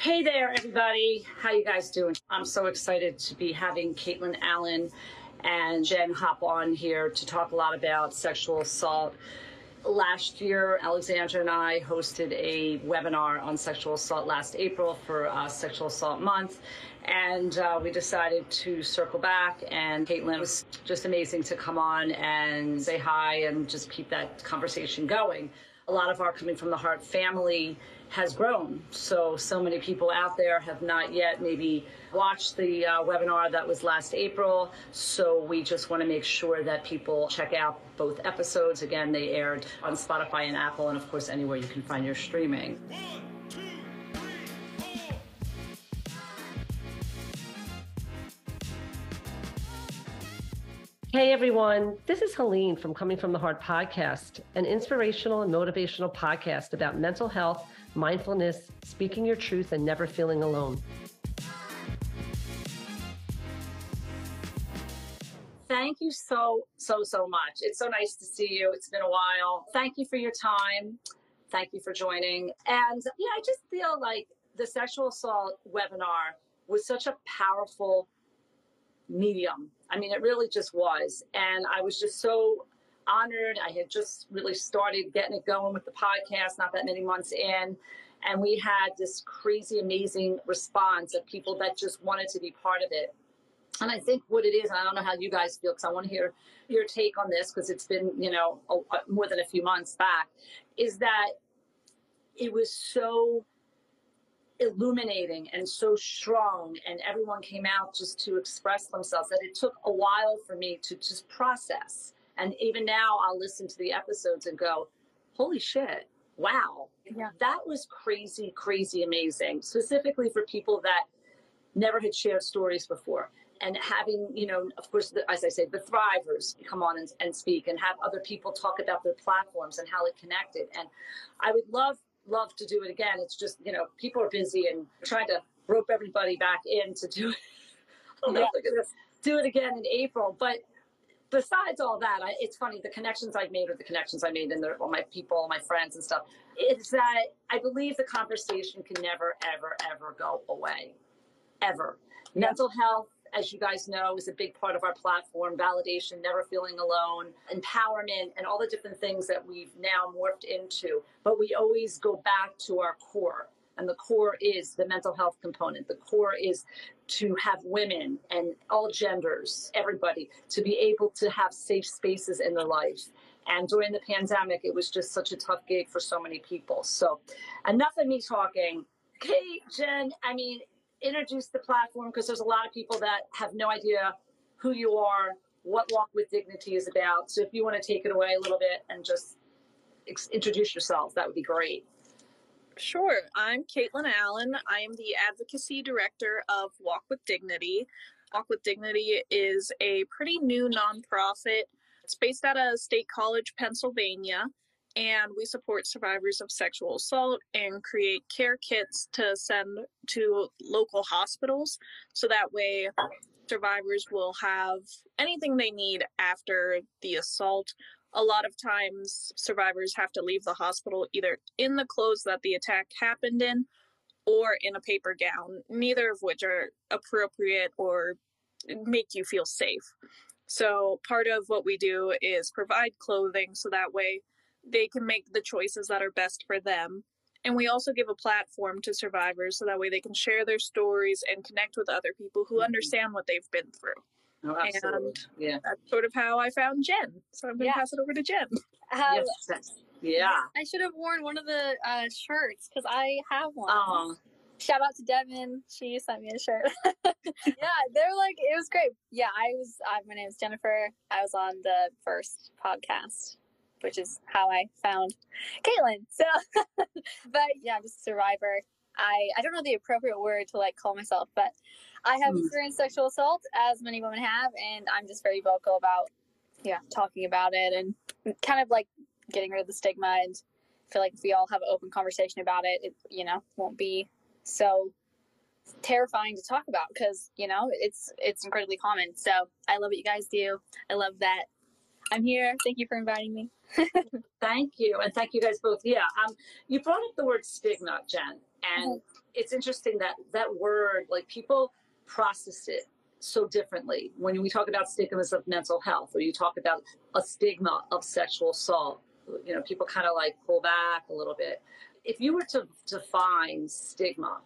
Hey there, everybody. How you guys doing? I'm so excited to be having Caitlin Allen and Jen hop on here to talk a lot about sexual assault. Last year, Alexandra and I hosted a webinar on sexual assault last April for uh, Sexual Assault Month. And uh, we decided to circle back, and Caitlin was just amazing to come on and say hi and just keep that conversation going. A lot of our Coming from the Heart family has grown. So, so many people out there have not yet maybe watched the uh, webinar that was last April. So, we just want to make sure that people check out both episodes. Again, they aired on Spotify and Apple, and of course, anywhere you can find your streaming. Hey everyone, this is Helene from Coming from the Heart podcast, an inspirational and motivational podcast about mental health, mindfulness, speaking your truth, and never feeling alone. Thank you so, so, so much. It's so nice to see you. It's been a while. Thank you for your time. Thank you for joining. And yeah, I just feel like the sexual assault webinar was such a powerful medium. I mean, it really just was. And I was just so honored. I had just really started getting it going with the podcast, not that many months in. And we had this crazy, amazing response of people that just wanted to be part of it. And I think what it is, and I don't know how you guys feel, because I want to hear your take on this, because it's been, you know, a, more than a few months back, is that it was so illuminating and so strong and everyone came out just to express themselves that it took a while for me to just process and even now i'll listen to the episodes and go holy shit wow yeah. that was crazy crazy amazing specifically for people that never had shared stories before and having you know of course the, as i say, the thrivers come on and, and speak and have other people talk about their platforms and how it connected and i would love love to do it again. It's just, you know, people are busy and trying to rope everybody back in to do it. I don't know if they're going to do it again in April. But besides all that, I, it's funny, the connections I've made or the connections I made in the, all my people, my friends and stuff, it's that I believe the conversation can never, ever, ever go away. Ever. Yeah. Mental health as you guys know, is a big part of our platform validation, never feeling alone, empowerment, and all the different things that we've now morphed into. But we always go back to our core. And the core is the mental health component. The core is to have women and all genders, everybody, to be able to have safe spaces in their life. And during the pandemic, it was just such a tough gig for so many people. So, enough of me talking. Kate, Jen, I mean, introduce the platform because there's a lot of people that have no idea who you are, what Walk with Dignity is about. So if you want to take it away a little bit and just introduce yourselves, that would be great. Sure. I'm Caitlin Allen. I am the advocacy director of Walk with Dignity. Walk with Dignity is a pretty new nonprofit. It's based out of State College, Pennsylvania and we support survivors of sexual assault and create care kits to send to local hospitals so that way survivors will have anything they need after the assault a lot of times survivors have to leave the hospital either in the clothes that the attack happened in or in a paper gown neither of which are appropriate or make you feel safe so part of what we do is provide clothing so that way they can make the choices that are best for them. And we also give a platform to survivors so that way they can share their stories and connect with other people who mm-hmm. understand what they've been through. Oh, absolutely. And yeah. that's sort of how I found Jen. So I'm going to yeah. pass it over to Jen. Um, yes. Yeah. I should have worn one of the uh, shirts because I have one. Oh. Shout out to Devin. She sent me a shirt. yeah, they're like, it was great. Yeah, I was, uh, my name is Jennifer. I was on the first podcast which is how I found Caitlin. So, but yeah, I'm just a survivor. I, I don't know the appropriate word to like call myself, but I have hmm. experienced sexual assault as many women have, and I'm just very vocal about, yeah, talking about it and kind of like getting rid of the stigma. And I feel like if we all have an open conversation about it, it you know won't be so terrifying to talk about because you know it's it's incredibly common. So I love what you guys do. I love that I'm here. Thank you for inviting me. thank you, and thank you guys both. Yeah, um, you brought up the word stigma, Jen, and mm-hmm. it's interesting that that word, like people process it so differently. When we talk about stigmas of mental health or you talk about a stigma of sexual assault you know people kind of like pull back a little bit. If you were to define stigma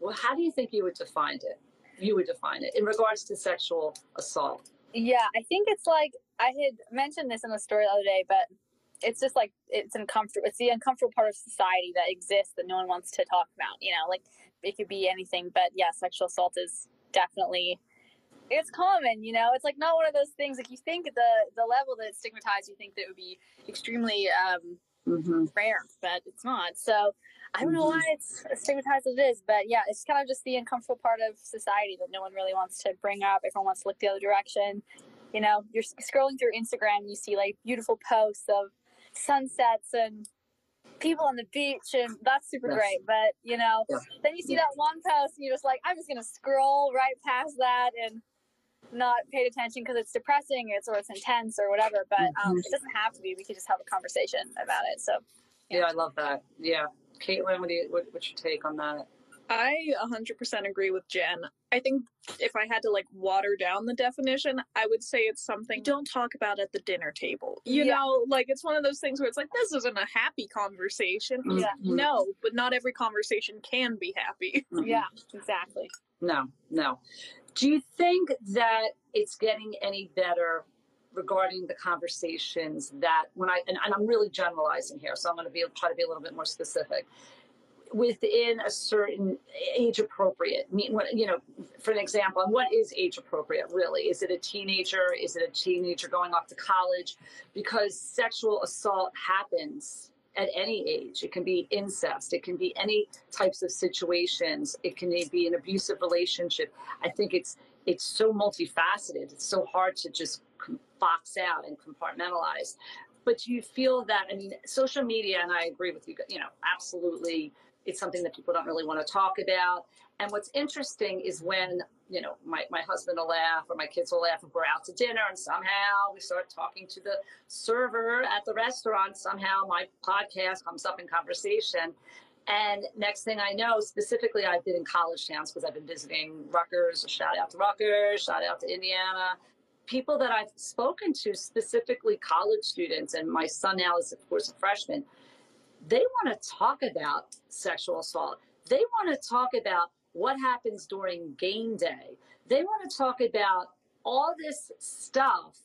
well how do you think you would define it? You would define it in regards to sexual assault. Yeah i think it's like i had mentioned this in a story the other day but it's just like it's uncomfortable it's the uncomfortable part of society that exists that no one wants to talk about you know like it could be anything but yeah sexual assault is definitely it's common you know it's like not one of those things like you think the the level that it's stigmatized you think that it would be extremely um mm-hmm. rare but it's not so i don't know mm-hmm. why it's stigmatized as it is but yeah it's kind of just the uncomfortable part of society that no one really wants to bring up everyone wants to look the other direction you know you're scrolling through instagram you see like beautiful posts of sunsets and people on the beach and that's super yes. great but you know yeah. then you see yeah. that one post and you're just like i'm just gonna scroll right past that and not paid attention because it's depressing it's or it's intense or whatever but um, mm-hmm. it doesn't have to be we could just have a conversation about it so yeah, yeah i love that yeah caitlin what do you what, what's your take on that I 100% agree with Jen. I think if I had to like water down the definition, I would say it's something don't talk about at the dinner table. You yeah. know, like it's one of those things where it's like this isn't a happy conversation. Yeah. Mm-hmm. No, but not every conversation can be happy. Mm-hmm. Yeah, exactly. No, no. Do you think that it's getting any better regarding the conversations that when I and, and I'm really generalizing here, so I'm going to be try to be a little bit more specific within a certain age appropriate. You know for an example and what is age appropriate really? Is it a teenager? Is it a teenager going off to college? Because sexual assault happens at any age. It can be incest. It can be any types of situations. It can be an abusive relationship. I think it's it's so multifaceted. It's so hard to just box out and compartmentalize. But you feel that i mean social media and i agree with you you know absolutely it's something that people don't really want to talk about. And what's interesting is when, you know, my, my husband will laugh or my kids will laugh if we're out to dinner and somehow we start talking to the server at the restaurant. Somehow my podcast comes up in conversation. And next thing I know, specifically, I've been in college towns because I've been visiting Rutgers. Shout out to Rutgers, shout out to Indiana. People that I've spoken to, specifically college students, and my son now is, of course, a freshman they want to talk about sexual assault. They want to talk about what happens during game day. They want to talk about all this stuff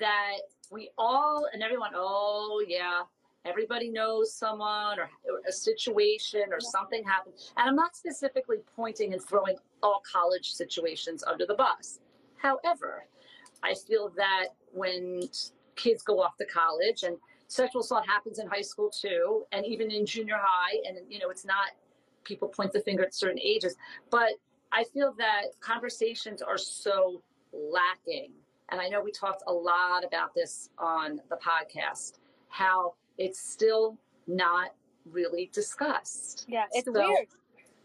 that we all and everyone, oh, yeah, everybody knows someone or, or a situation or something happened. And I'm not specifically pointing and throwing all college situations under the bus. However, I feel that when kids go off to college and sexual assault happens in high school too, and even in junior high. And, you know, it's not people point the finger at certain ages, but I feel that conversations are so lacking. And I know we talked a lot about this on the podcast, how it's still not really discussed. Yeah, it's so, weird.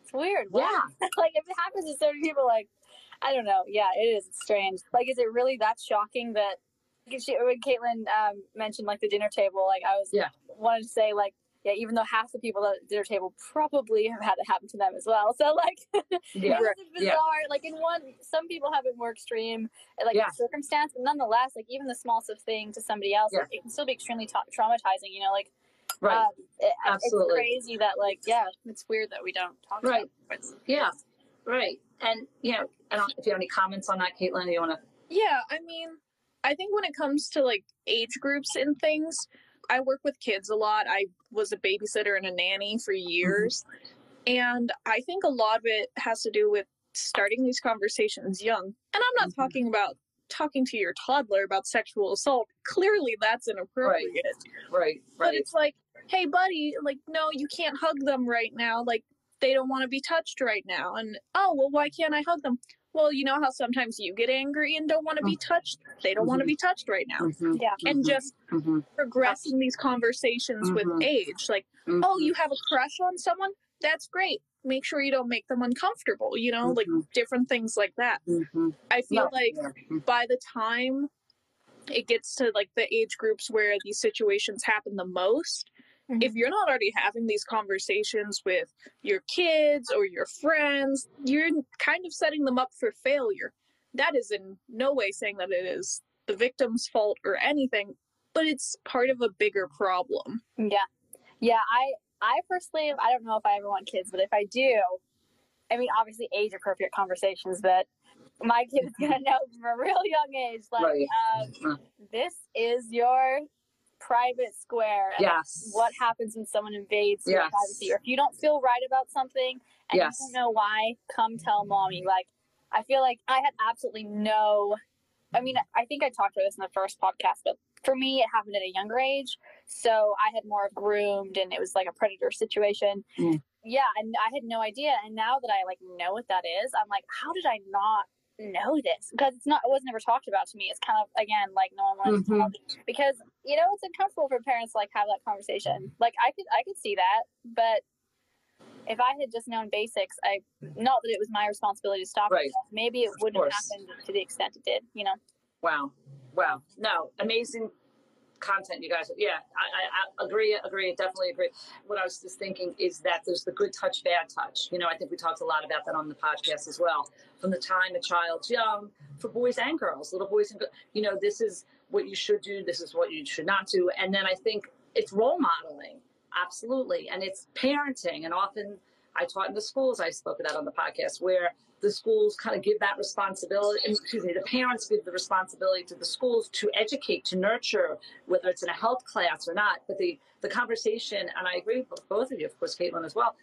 It's weird. Yeah. like if it happens to certain people, like, I don't know. Yeah, it is strange. Like, is it really that shocking that she, when Caitlin um, mentioned like the dinner table, like I was yeah wanted to say like yeah, even though half the people at the dinner table probably have had it happen to them as well. So like yeah. it's bizarre. Yeah. Like in one some people have it more extreme like yeah. circumstance, but nonetheless, like even the smallest thing to somebody else, yeah. like, it can still be extremely ta- traumatizing, you know, like Right. Um, it, Absolutely. It's crazy that like yeah, it's weird that we don't talk right. about it. Yeah. Right. And you know, I don't if you have any comments on that, Caitlin, do you wanna Yeah, I mean I think when it comes to like age groups and things, I work with kids a lot. I was a babysitter and a nanny for mm-hmm. years. Mm-hmm. And I think a lot of it has to do with starting these conversations young. And I'm not mm-hmm. talking about talking to your toddler about sexual assault. Clearly that's inappropriate. Right. right. But it's like, hey buddy, like no, you can't hug them right now. Like they don't want to be touched right now. And oh, well why can't I hug them? Well, you know how sometimes you get angry and don't want to be mm-hmm. touched? They don't mm-hmm. want to be touched right now. Mm-hmm. Yeah. And mm-hmm. just mm-hmm. progressing these conversations with age. Like, oh, you have a crush on someone? That's great. Make sure you don't make them uncomfortable, you know, like different things like that. I feel like by the time it gets to like the age groups where these situations happen the most, Mm-hmm. If you're not already having these conversations with your kids or your friends, you're kind of setting them up for failure. That is in no way saying that it is the victim's fault or anything, but it's part of a bigger problem. Yeah. Yeah, I I personally I don't know if I ever want kids, but if I do, I mean obviously age appropriate conversations, but my kid is gonna know from a real young age, like right. um, this is your private square. yes. What happens when someone invades yes. your privacy, or if you don't feel right about something and yes. you don't know why, come tell mommy. Like, I feel like I had absolutely no. I mean, I think I talked about this in the first podcast, but for me, it happened at a younger age. So I had more groomed, and it was like a predator situation. Mm. Yeah, and I had no idea. And now that I like know what that is, I'm like, how did I not know this because it's not it was never talked about to me. It's kind of again like no one wants mm-hmm. because you know it's uncomfortable for parents to like have that conversation. Like i could i could see that but if i had just known basics i not that it was my responsibility to stop right. it maybe it wouldn't have happened to the extent it did you know? Wow. Wow. No amazing content you guys. Yeah I, I, I, agree agree definitely agree. What i was just thinking is that there's the good touch bad touch. You know i think we talked a lot about that on the podcast as well. From the time a child's young for boys and girls little boys and girls you know this is what you should do this is what you should not do. And then i think it's role modeling absolutely. And it's parenting and often i taught in the schools i spoke that on the podcast where the schools kind of give that responsibility, excuse me, the parents give the responsibility to the schools to educate, to nurture, whether it's in a health class or not. But the, the conversation, and I agree with both of you, of course, Caitlin as well,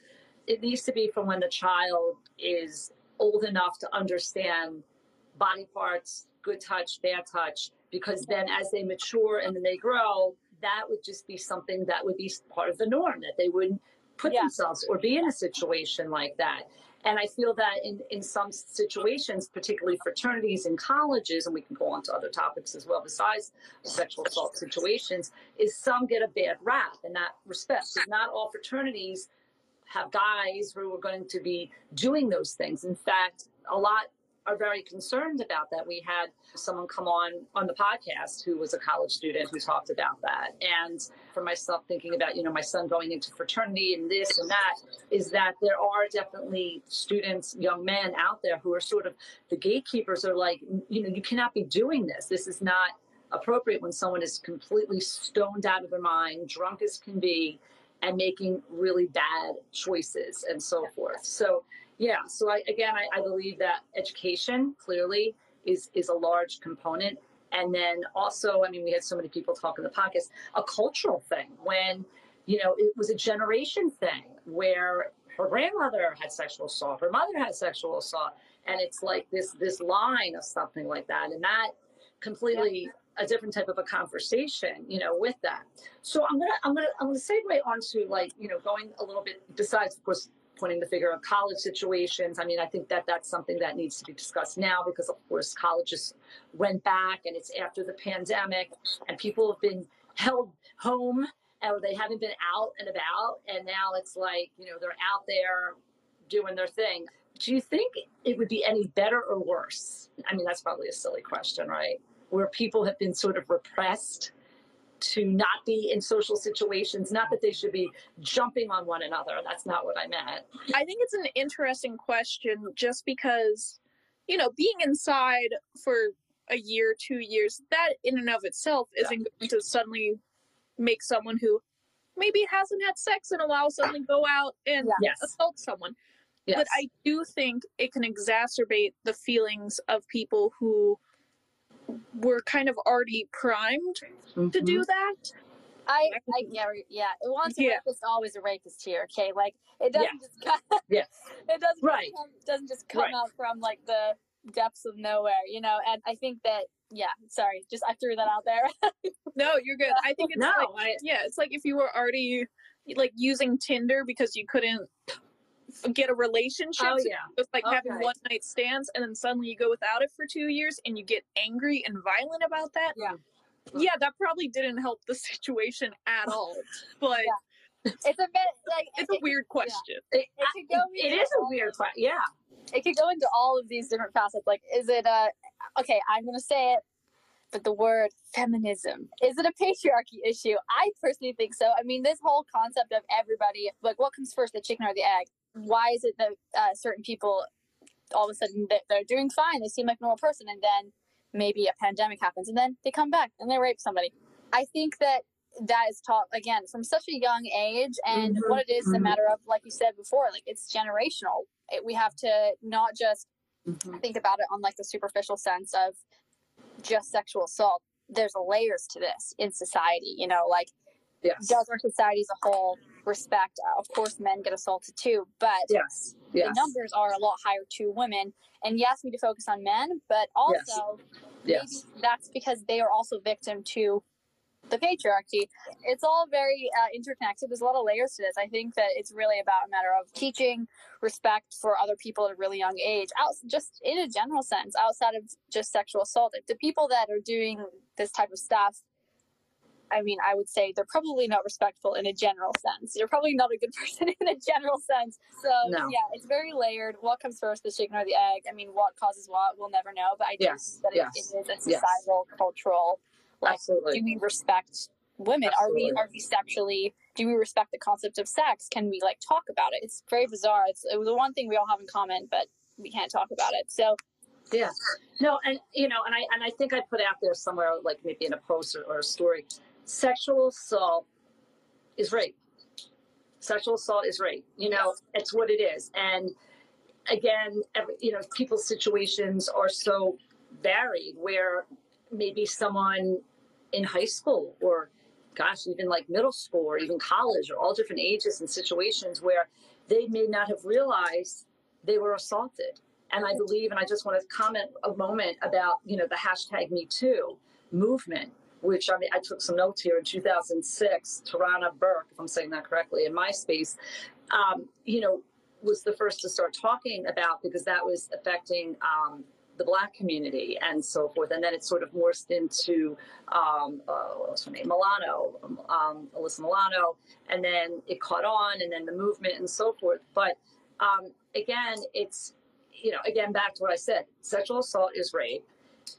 it needs to be from when the child is old enough to understand body parts, good touch, bad touch, because then as they mature and then they grow, that would just be something that would be part of the norm, that they wouldn't put yeah. themselves or be in a situation like that. And I feel that in, in some situations, particularly fraternities and colleges, and we can go on to other topics as well besides sexual assault situations, is some get a bad rap in that respect. Because not all fraternities have guys who are going to be doing those things. In fact, a lot are very concerned about that. We had someone come on on the podcast who was a college student who talked about that. And for myself, thinking about, you know, my son going into fraternity and this and that, is that there are definitely students, young men out there who are sort of the gatekeepers are like, you know, you cannot be doing this. This is not appropriate when someone is completely stoned out of their mind, drunk as can be, and making really bad choices and so forth. So yeah. So I, again, I, I believe that education clearly is is a large component. And then also, I mean, we had so many people talk in the podcast, a cultural thing when, you know, it was a generation thing where her grandmother had sexual assault, her mother had sexual assault, and it's like this this line of something like that, and that completely yeah. a different type of a conversation, you know, with that. So I'm gonna I'm gonna I'm gonna segue onto like you know going a little bit besides of course pointing the figure of college situations. I mean, I think that that's something that needs to be discussed now because, of course, colleges went back and it's after the pandemic and people have been held home or they haven't been out and about. And now it's like, you know, they're out there doing their thing. Do you think it would be any better or worse? I mean, that's probably a silly question, right? Where people have been sort of repressed to not be in social situations. Not that they should be jumping on one another. That's not what I meant. I think it's an interesting question just because, you know, being inside for a year, two years, that in and of itself isn't yeah. going to suddenly make someone who maybe hasn't had sex in a while suddenly go out and yes. assault someone. Yes. But I do think it can exacerbate the feelings of people who were kind of already primed mm-hmm. to do mm-hmm. that. I, I yeah yeah. Once a yeah. rapist, always a rapist here. Okay, like it doesn't yes. just come, yes. it doesn't right. come, doesn't just come right. out from like the depths of nowhere, you know. And I think that yeah, sorry, just I threw that out there. no, you're good. I think it's no, like I, yeah, it's like if you were already like using Tinder because you couldn't get a oh, relationship. Oh, yeah. Just like okay. having one night stands and then suddenly you go without it for two years and you get angry and violent about that. Yeah. Yeah, that probably didn't help the situation at all. But yeah. it's a bit like it's it, a weird question. Yeah. It, it, go it is a weird question. Yeah. It could go into all of these different facets. Like, is it a okay? I'm gonna say it. but the word feminism is it a patriarchy issue? I personally think so. I mean, this whole concept of everybody, like, what comes first, the chicken or the egg? Why is it that uh, certain people all of a sudden they're doing fine, they seem like a normal person, and then maybe a pandemic happens, and then they come back and they rape somebody? I think that that is taught again from such a young age and mm-hmm. what it is a mm-hmm. matter of like you said before like it's generational it, we have to not just mm-hmm. think about it on like the superficial sense of just sexual assault there's layers to this in society you know like yes. does our society as a whole respect uh, of course men get assaulted too but yes. yes. the numbers are a lot higher to women and yes we need to focus on men but also yes. maybe that's because they are also victim to the patriarchy. It's all very uh, interconnected. There's a lot of layers to this. I think that it's really about a matter of teaching respect for other people at a really young age, out just in a general sense, outside of just sexual assault. If the people that are doing this type of stuff, I mean, I would say they're probably not respectful in a general sense. You're probably not a good person in a general sense. So no. yeah, it's very layered. What comes first, the chicken or the egg? I mean, what causes what? We'll never know. But I yes. think that yes. it, is a societal, yes. cultural like, Absolutely. do we respect women? Absolutely. Are we are we sexually? Do we respect the concept of sex? Can we like talk about it? It's very bizarre. It's it the one thing we all have in common, but we can't talk about it. So yeah no and you know and i and i think i put out there somewhere like maybe in a post or, or a story sexual assault is rape. Sexual assault is rape. You know yes. it's what it is. And again every, you know people's situations are so varied where maybe someone in high school or gosh even like middle school or even college or all different ages and situations where they may not have realized they were assaulted. And i believe and i just want to comment a moment about you know the hashtag me too movement which i mean i took some notes here in 2006 tarana burke if i'm saying that correctly in myspace um, you know was the first to start talking about because that was affecting um, the black community and so forth. And then it sort of morphed into um, uh, what was her name, Milano, um, Alyssa Milano, and then it caught on, and then the movement and so forth. But um, again, it's you know, again back to what I said: sexual assault is rape,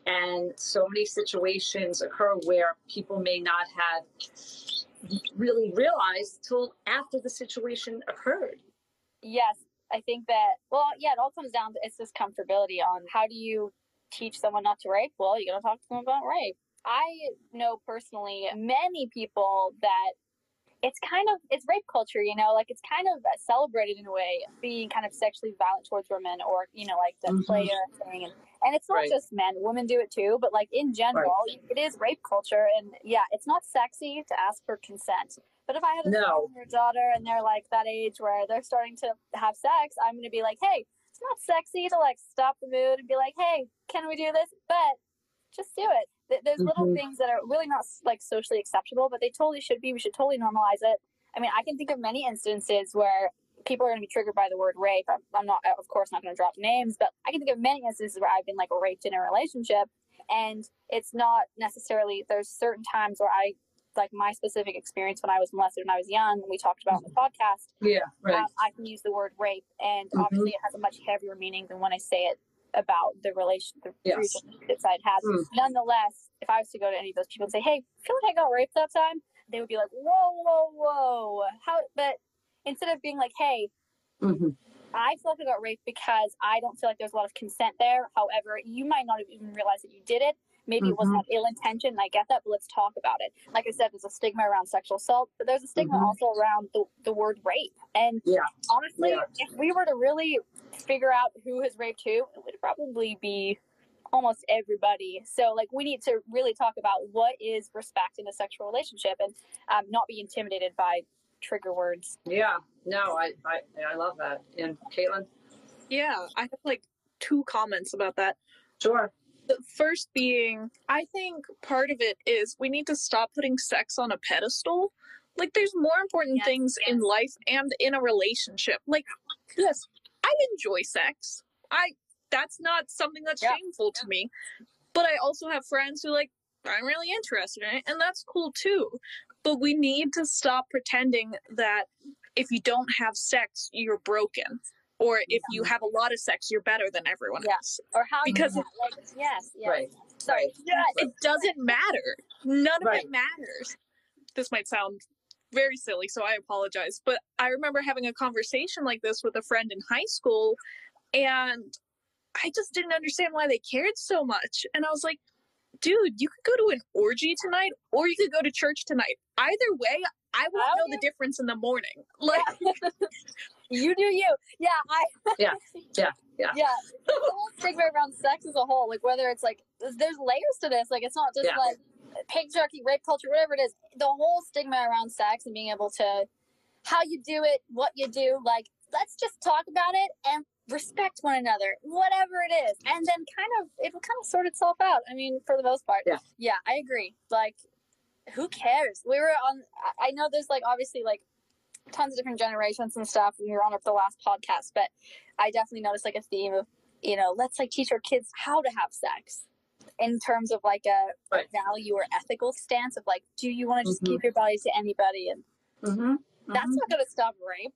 and so many situations occur where people may not have really realized till after the situation occurred. Yes, I think that, well, yeah, it all comes down to it's this comfortability on how do you teach someone not to rape? Well, you're going to talk to them about rape. I know personally many people that it's kind of it's rape culture you know like it's kind of celebrated in a way being kind of sexually violent towards women or you know like the mm-hmm. player thing and, and it's not right. just men women do it too but like in general right. it is rape culture and yeah it's not sexy to ask for consent but if I had a no. son or daughter and they're like that age where they're starting to have sex, I'm going to be like, hey, it's not sexy to like stop the mood and be like, hey, can we do this? But just do it. There's mm-hmm. little things that are really not like socially acceptable, but they totally should be. We should totally normalize it. I mean, I can think of many instances where people are going to be triggered by the word rape. I'm, I'm not, of course, not going to drop names, but I can think of many instances where I've been like raped in a relationship, and it's not necessarily. There's certain times where I like my specific experience when I was molested when I was young, and we talked about on the podcast. Yeah, right. Um, I can use the word rape, and mm-hmm. obviously it has a much heavier meaning than when I say it about the relation, the yes. I'd had. Mm. Nonetheless, if I was to go to any of those people and say, "Hey, I feel like I got raped that time," they would be like, "Whoa, whoa, whoa! How?" But instead of being like, "Hey," mm-hmm. I feel like I got raped because I don't feel like there's a lot of consent there. However, you might not have even realized that you did it. Maybe mm-hmm. it was not ill intention. I get that, but let's talk about it. Like I said, there's a stigma around sexual assault, but there's a stigma mm-hmm. also around the, the word rape. And yeah. honestly, yeah. if we were to really figure out who has raped who, it would probably be almost everybody. So, like, we need to really talk about what is respect in a sexual relationship and um, not be intimidated by trigger words. Yeah, no, I, I, I love that. And Caitlin? Yeah, I have like two comments about that. Sure. The first being, I think part of it is we need to stop putting sex on a pedestal. Like, there's more important yes, things yes. in life and in a relationship. Like, yes, I enjoy sex. I that's not something that's yeah. shameful to me. But I also have friends who like I'm really interested in it, and that's cool too. But we need to stop pretending that if you don't have sex, you're broken or if you have a lot of sex you're better than everyone yeah. else or how because you, like yes, yes. Right. So Right. yeah it doesn't matter none of Right. it matters this might sound very silly so i apologize but i remember having a conversation like this with a friend in high school and i just didn't understand why they cared so much and i was like dude you could go to an orgy tonight or you could go to church tonight either way i won't know the difference in the morning like you do you. Yeah, I Yeah, yeah, yeah. Yeah. The whole stigma around sex as a whole, like whether it's like there's there's layers to this. Like it's not just Yeah. like patriarchy, rape culture, whatever it is. The whole stigma around sex and being able to how you do it, what you do, like let's just talk about it and respect one another, whatever it is. And then kind of it'll kind of sort itself out. I mean, for the most part. Yeah. Yeah, I agree. Like who cares? We were on I- know there's like obviously like tons of different generations and stuff. We were on for the last podcast, but I definitely noticed like a theme of, you know, let's like teach our kids how to have sex in terms of like a, Right. value or ethical stance of like, do you want to just Mhm. give your body to anybody? And Mm-hmm. that's not going to stop rape.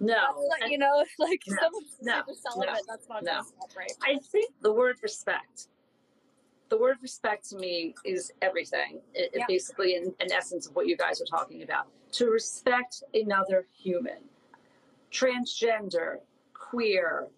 no. Like, you know, like No, someone's no, celibate. That's not no. to stop rape. I think the word respect. The word respect to me is everything. It, Yeah. basically, in, in essence, of what you guys are talking about. To respect another human, transgender, queer,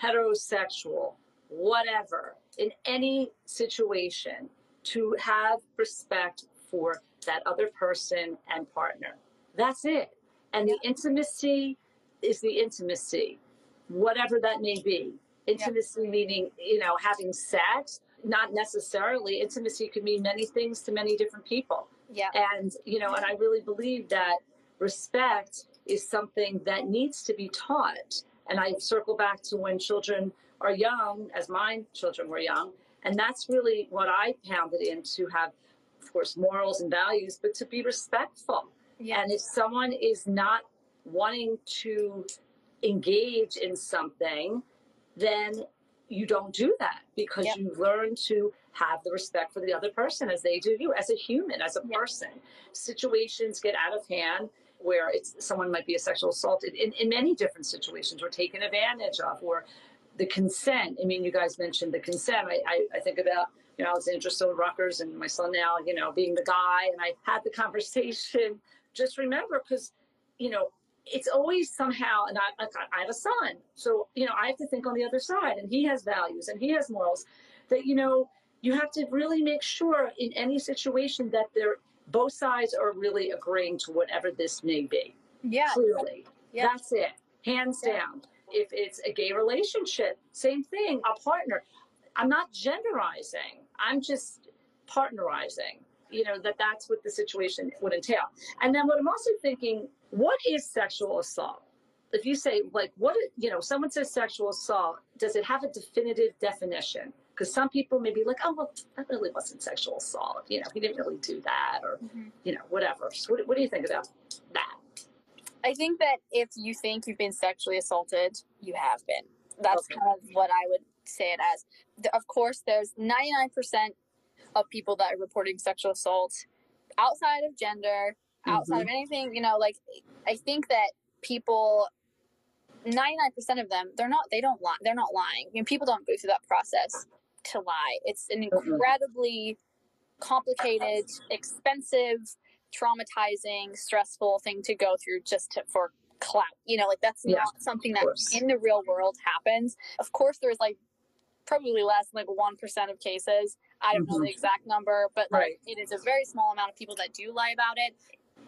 heterosexual, whatever, in any situation, to have respect for that other person and partner. That's it. And the intimacy is the intimacy, whatever that may be. Intimacy meaning, you know, having sex, not necessarily. Intimacy could mean many things to many different people. Yeah. And, you know, and I really believe that respect is something that needs to be taught. And I circle back to when children are young, as my children were young. And that's really what I pounded in to have, of course, morals and values, but to be respectful. Yeah. And if someone is not wanting to engage in something, then you don't do that because Yep. you learn to have the respect for the other person as they do you, as a human, as a Yep. person. Situations get out of hand where it's someone might be a sexual assaulted in, in many different situations or taken advantage of or the consent. I mean, you guys mentioned the consent. I, I, I think about, you know, I was interested in Rutgers and my son now, you know, being the guy and I had the conversation. Just remember, because, you know, it's always somehow, and I, I have a son, so you know I have to think on the other side, and he has values and he has morals. That you know you have to really make sure in any situation that they're both sides are really agreeing to whatever this may be. Yeah. Clearly, Yeah. that's it, hands Yeah. down. If it's a gay relationship, same thing. A partner. I'm not genderizing. I'm just partnerizing. You know that that's what the situation would entail. And then what I'm also thinking, what is sexual assault? If you say like what you know, someone says sexual assault, does it have a definitive definition? Because some people may be like, oh well, that really wasn't sexual assault. You know, he didn't really do that, or Mhm. you know, whatever. So what, what do you think about that? I think that if you think you've been sexually assaulted, you have been. That's Okay. kind of what I would say it as. Of course, there's 99% of people that are reporting sexual assault outside of gender, outside of anything, you know, like I think that people 99% of them, they're not they don't lie. They're not lying. I mean, people don't go through that process to lie. It's an Mhm. incredibly complicated, expensive, traumatizing, stressful thing to go through just to, for clout. You know, like that's Yeah, not something that in the real world happens. Of course, there's like probably less than like 1% of cases. I don't know Mhm. the exact number, but like Right. it is a very small amount of people that do lie about it.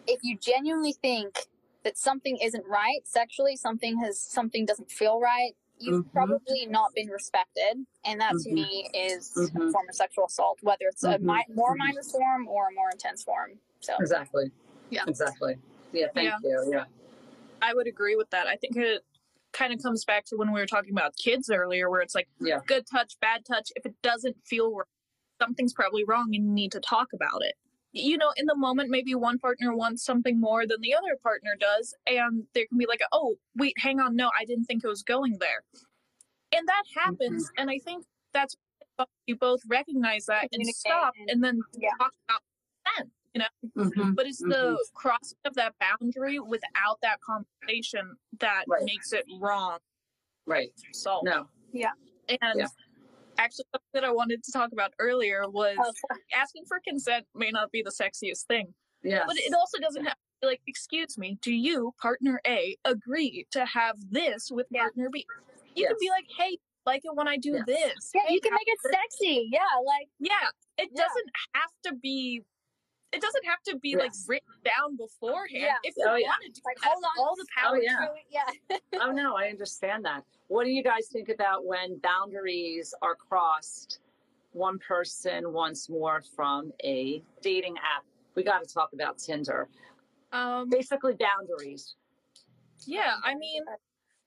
If you genuinely think that something isn't right sexually, something has something doesn't feel right, you've Mhm. probably not been respected, and that to Mhm. me is Mhm. a form of sexual assault, whether it's a mi- more Mhm. minor form or a more intense form. So Exactly. Yeah. Exactly. Yeah. Thank Yeah. you. Yeah. I would agree with that. I think it kind of comes back to when we were talking about kids earlier, where it's like Yeah. good touch, bad touch. If it doesn't feel right, something's probably wrong and you need to talk about it. You know, in the moment, maybe one partner wants something more than the other partner does. And there can be like, oh, wait, hang on. No, I didn't think it was going there. And that happens. And I think that's you both recognize that and stop and- and then Yeah. talk about then. Mhm. But it's the crossing of that boundary without that conversation that Right. makes it wrong. Right. So no. Yeah. And yeah. Actually something that I wanted to talk about earlier was oh, asking for consent may not be the sexiest thing. Yeah. But it also doesn't have like, excuse me, do you, partner A, agree to have this with yeah. partner B? You yes. can be like, hey, like it when I do yes. this. Yeah, hey, you can make it sexy. Yeah, like yeah, it yeah. doesn't have to be. It doesn't have to be yes. like written down beforehand. Yeah. If you oh, want to do like, hold on, all the oh, power. Oh, yeah. yeah. oh no, I understand that. What do you guys think about when boundaries are crossed? One person wants more from a dating app. We got to talk about Tinder. Um, Basically, boundaries. Yeah, I mean,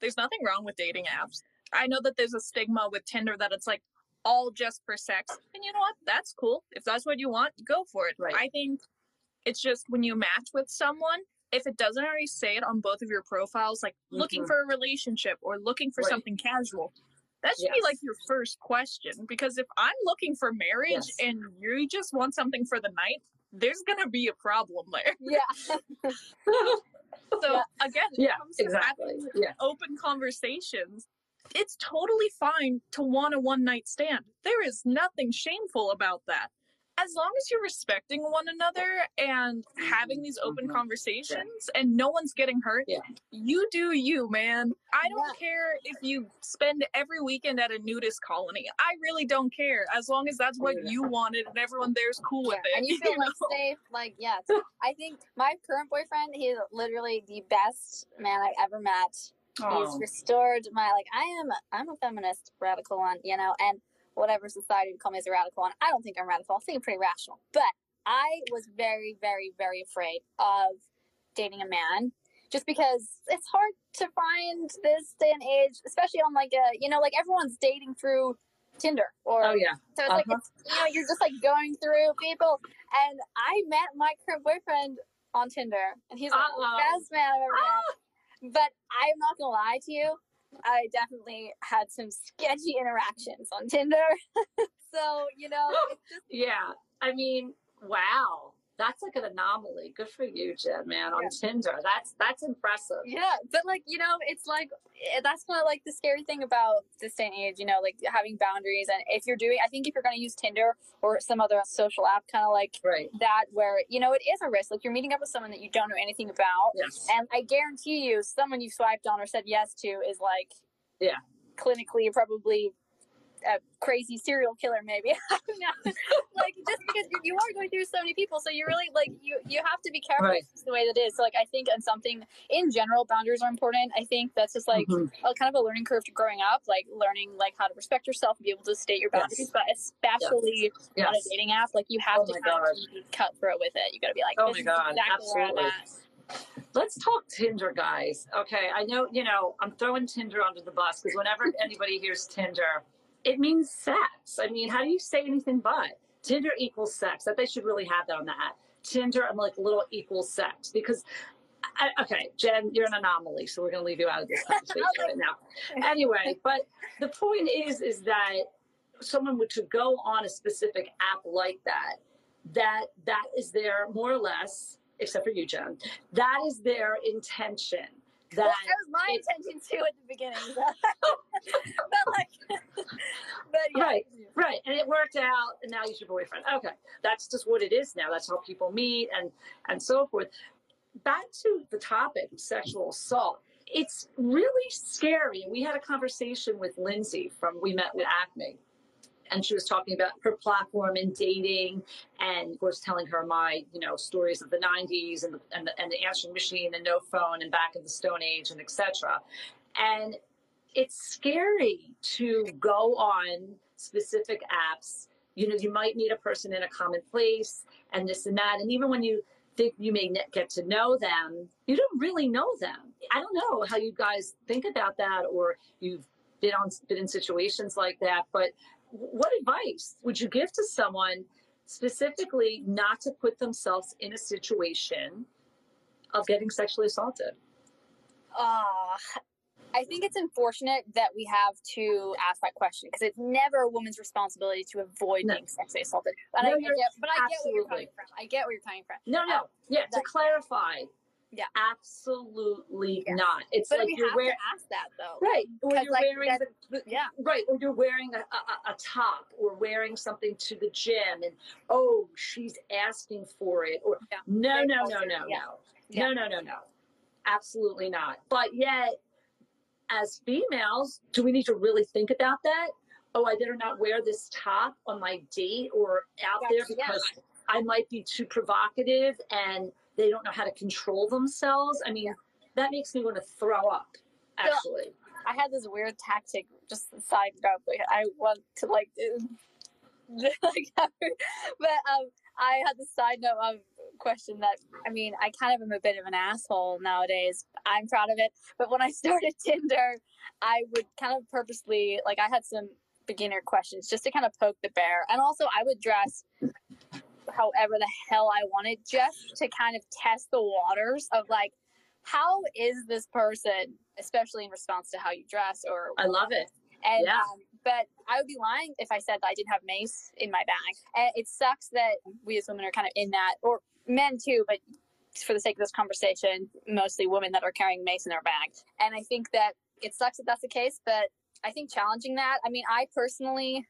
there's nothing wrong with dating apps. I know that there's a stigma with Tinder that it's like all just for sex. And you know what? That's cool. If that's what you want, go for it. Right. I think it's just when you match with someone, if it doesn't already say it on both of your profiles, like mm-hmm. looking for a relationship or looking for right. something casual, that should yes. be like your first question. Because if I'm looking for marriage yes. and you just want something for the night, there's gonna be a problem there. Yeah. so yeah. again, yeah, exactly. Yeah. open conversations. It's totally fine to want a one night stand. There is nothing shameful about that as long as you're respecting one another and having these open mm-hmm. conversations and no one's getting hurt, yeah. you do you, man. I don't yeah. care if you spend every weekend at a nudist colony. I really don't care as long as that's what you wanted and everyone there's cool with it. And you feel you like know? safe. Like, yeah. I think my current boyfriend, he's literally the best man I've ever met. Oh. He's restored my like I am I'm a feminist radical one, you know, and whatever society would call me as a radical. And I don't think I'm radical. I think I'm pretty rational. But I was very, very, very afraid of dating a man just because it's hard to find this day and age, especially on like a, you know, like everyone's dating through Tinder or oh yeah. So it's uh-huh. like it's, you know you're just like going through people, and I met my current boyfriend on Tinder, and he's like the best man I've ever met. But I'm not gonna lie to you, I definitely had some sketchy interactions on Tinder. so, you know, just... yeah. I mean, wow. That's like an anomaly. Good for you, Jen, man, on yeah. Tinder. That's that's impressive. Yeah, but like, you know, it's like eh, that's kind of like the scary thing about this day and age, you know, like having boundaries. And if you're doing, I think if you're going to use Tinder or some other social app, kind of like right. that, where, you know, it is a risk. Like you're meeting up with someone that you don't know anything about. Yes. And I guarantee you, someone you swiped on or said yes to is like, yeah, clinically probably a crazy serial killer maybe like just because you are going through so many people so you really like you you have to be careful right. the way that is so like i think and something in general boundaries are important i think that's just like mm-hmm. a kind of a learning curve to growing up like learning like how to respect yourself and be able to state your boundaries yes. but especially yes. on a dating app like you have oh to kind of be cutthroat with it you got to be like oh my god exactly absolutely Let's talk Tinder, guys. Okay, I know, you know, I'm throwing Tinder under the bus because whenever anybody hears Tinder, it means sex. I mean, how do you say anything but? Tinder equals sex. That they should really have that on the hat. Tinder, I'm like little equals sex because I, okay, Jen, you're an anomaly, so we're going to leave you out of this conversation right now. Anyway, but the point is, is that someone would to go on a specific app like that, that that is their more or less, except for you, Jen, that is their intention that, well, that was my intention too at the beginning. but like, but yeah. Right, right, and it worked out, and now he's your boyfriend. Okay, that's just what it is now. That's how people meet, and and so forth. Back to the topic, sexual assault. It's really scary. We had a conversation with Lindsay from We Met with Acme and she was talking about her platform and dating and of course telling her my you know stories of the 90s and the, and the, and the answering machine and no phone and back in the stone age and etc and it's scary to go on specific apps. You know you might meet a person in a common place and this and that and even when you think you may get to know them you don't really know them. I don't know how you guys think about that or you've been on been in situations like that but what advice would you give to someone specifically not to put themselves in a situation of getting sexually assaulted? Uh, I think it's unfortunate that we have to ask that question because it's never a woman's responsibility to avoid no. being sexually assaulted. But, no, I, get, but I get where you're coming from. I get where you're coming from. No, no, um, yeah. To clarify, Yeah. Absolutely yeah. not. It's but like we you're wearing, to ask that though. Right. Or you're like, wearing the, the, yeah. Right. Or you're wearing a, a, a, top or wearing something to the gym and oh, she's asking for it. Or yeah. no, no, no, no, yeah. no. No, no, no, no. Absolutely not. But yet as females, do we need to really think about that? Oh, I better not wear this top on my date or out there because I might be too provocative and they don't know how to control themselves. I mean, that makes me want to throw up, actually. I had this weird tactic, just side note, I want to like, like but um, I had the side note of question that I mean, I kind of am a bit of an asshole nowadays. I'm proud of it. But when I started Tinder, I would kind of purposely like I had some beginner questions just to kind of poke the bear. And also I would dress however the hell I wanted just to kind of test the waters of like how is this person, especially in response to how you dress or I love it. And yeah. um, but I would be lying if I said that I didn't have mace in my bag. And it sucks that we as women are kind of in that, or men too, but for the sake of this conversation, mostly women that are carrying mace in their bag. And I think that it sucks that that's the case, but I think challenging that, I mean, I personally,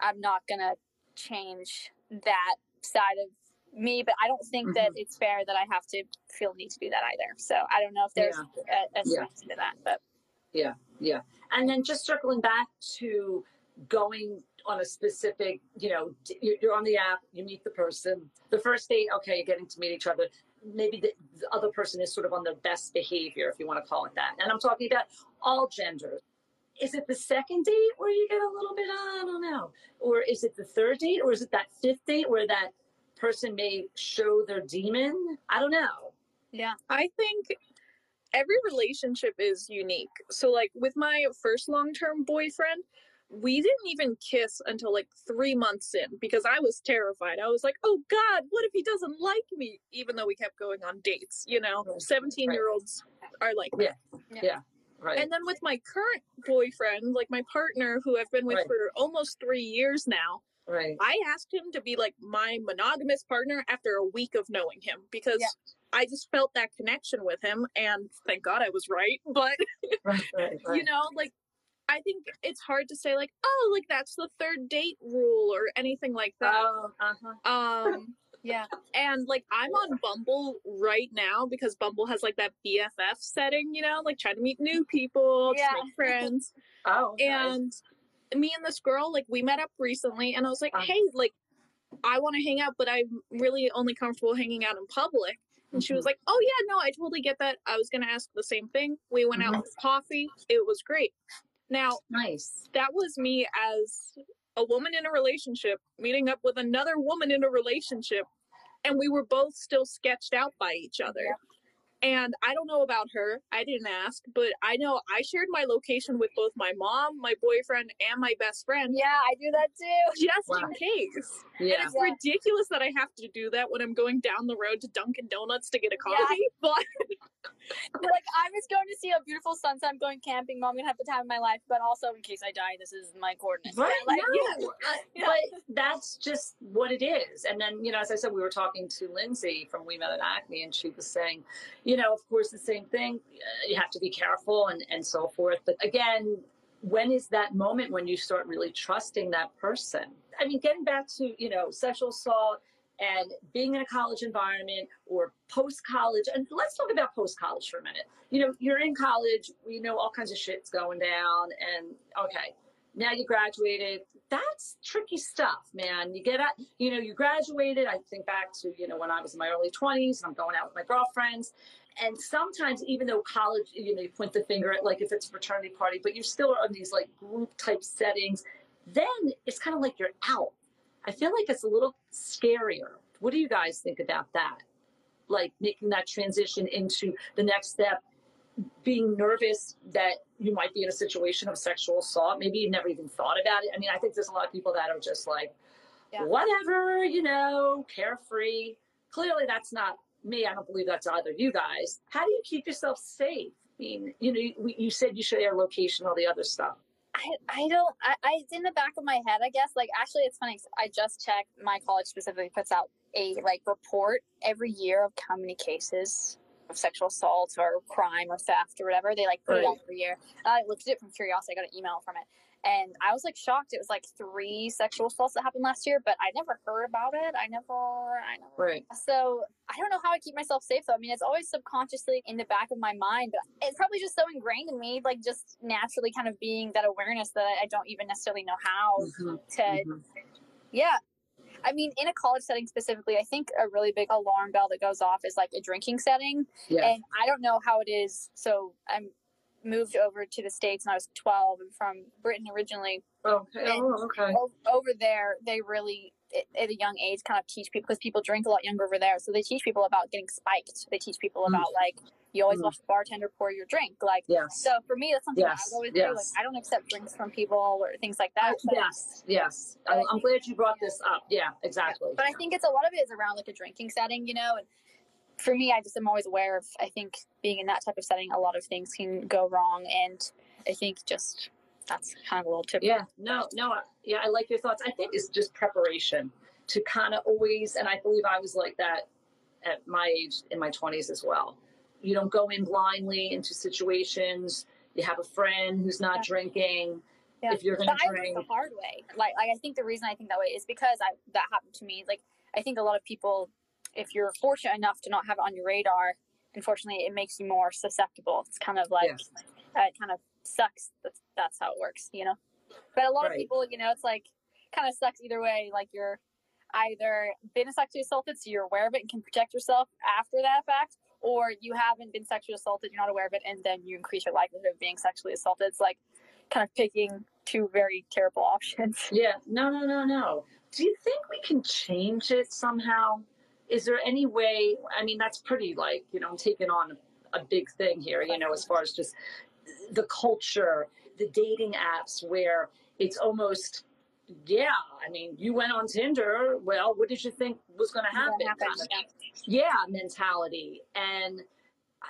I'm not going to change that side of me, but I don't think mm-hmm. that it's fair that I have to feel need to do that either. So I don't know if there's yeah. a, a yeah. to that, but yeah, yeah. And then just circling back to going on a specific, you know, you're on the app, you meet the person. The first date, okay, you're getting to meet each other. Maybe the, the other person is sort of on their best behavior, if you want to call it that. And I'm talking about all genders. Is it the second date where you get a little bit, uh, I don't know, or is it the third date, or is it that fifth date where that person may show their demon? I don't know. Yeah, I think every relationship is unique. So, like with my first long term boyfriend, we didn't even kiss until like three months in because I was terrified. I was like, oh God, what if he doesn't like me? Even though we kept going on dates, you know, 17 year olds are like yeah. yeah. yeah. Right. And then with my current boyfriend, like my partner who I've been with right. for almost three years now, right. I asked him to be like my monogamous partner after a week of knowing him because yeah. I just felt that connection with him. And thank God I was right. But, right, you know, like I think it's hard to say like, oh, like that's the third date rule or anything like that. Oh, uh-huh. Um, yeah. And like I'm on Bumble right now because Bumble has like that BFF setting, you know, like trying to meet new people, yeah. to make friends. oh. And nice. me and this girl, like we met up recently and I was like, hey, like I want to hang out, but I'm really only comfortable hanging out in public. And she was mm-hmm. like, Oh yeah, no, I totally get that. I was gonna ask the same thing. We went mm-hmm. out for coffee. It was great. Now, nice. That was me as a woman in a relationship meeting up with another woman in a relationship, and we were both still sketched out by each other. And I don't know about her. I didn't ask, but I know I shared my location with both my mom, my boyfriend, and my best friend. Yeah, I do that too. Just wow. in case. Yeah. And it's yeah. ridiculous that I have to do that when I'm going down the road to Dunkin' Donuts to get a coffee. Yeah. But like I was going to see a beautiful sunset. I'm going camping. Mom gonna have the time of my life, but also in case I die, this is my coordinates. Right? Like, no. yeah. But that's just what it is. And then you know, as I said, we were talking to Lindsay from We Met at Acme, and she was saying, you know, of course, the same thing. You have to be careful and and so forth. But again, when is that moment when you start really trusting that person? I mean, getting back to you know sexual assault and being in a college environment or post college and let's talk about post college for a minute you know you're in college we know all kinds of shit's going down and okay now you graduated. That's tricky stuff man. You get out you know you graduated i think back to you know when i was in my early 20s and i'm going out with my girlfriends. And sometimes even though college you know you point the finger at like if it's a fraternity party but you're still in these like group type settings then it's kind of like you're out. I feel like it's a little scarier. What do you guys think about that? Like making that transition into the next step, being nervous that you might be in a situation of sexual assault. Maybe you never even thought about it. I mean, I think there's a lot of people that are just like, yeah. whatever, you know, carefree. Clearly, that's not me. I don't believe that's either you guys. How do you keep yourself safe? I mean, you know, you, you said you share location, all the other stuff. I, I don't I, I it's in the back of my head I guess like actually it's funny I just checked my college specifically puts out a like report every year of how many cases of sexual assault or crime or theft or whatever. They like put right. it out every year. I looked at it from curiosity. I got an email from it. And I was like shocked. It was like three sexual assaults that happened last year, but I never heard about it. I never, I never. Right. So I don't know how I keep myself safe though. I mean, it's always subconsciously in the back of my mind, but it's probably just so ingrained in me, like just naturally kind of being that awareness that I don't even necessarily know how mm-hmm. to. Mm-hmm. Yeah, I mean, in a college setting specifically, I think a really big alarm bell that goes off is like a drinking setting. Yeah. And I don't know how it is. So I'm moved over to the States when I was 12 and from Britain originally. Okay. Oh, okay. Oh, over there, they really, at a young age, kind of teach people because people drink a lot younger over there. So they teach people about getting spiked. They teach people mm. about like, you always mm. watch the bartender pour your drink. Like, yes. so for me, that's something yes. I always yes. do. Like, I don't accept drinks from people or things like that. Uh, yes, yes. I'm, I'm glad you brought this up. Yeah, exactly. But I think it's a lot of it is around like a drinking setting, you know, and for me, I just am always aware of. I think being in that type of setting, a lot of things can go wrong, and I think just that's kind of a little tip. Yeah, no, no, yeah, I like your thoughts. I think it's just preparation to kind of always, and I believe I was like that at my age in my 20s as well. You don't go in blindly into situations. You have a friend who's not yeah. drinking. Yeah. If you're going to drink, the hard way. Like, like I think the reason I think that way is because I that happened to me. Like, I think a lot of people if you're fortunate enough to not have it on your radar, unfortunately, it makes you more susceptible. It's kind of like uh, it kind of sucks. That's, that's how it works, you know. But a lot right. of people, you know, it's like kind of sucks either way. Like you're either been sexually assaulted, so you're aware of it and can protect yourself after that fact, or you haven't been sexually assaulted, you're not aware of it, and then you increase your likelihood of being sexually assaulted. It's like kind of picking two very terrible options. Yeah. No, no, no, no. Do you think we can change it somehow? is there any way i mean that's pretty like you know i'm taking on a big thing here you know as far as just the culture the dating apps where it's almost yeah i mean you went on tinder well what did you think was going to happen? yeah mentality. And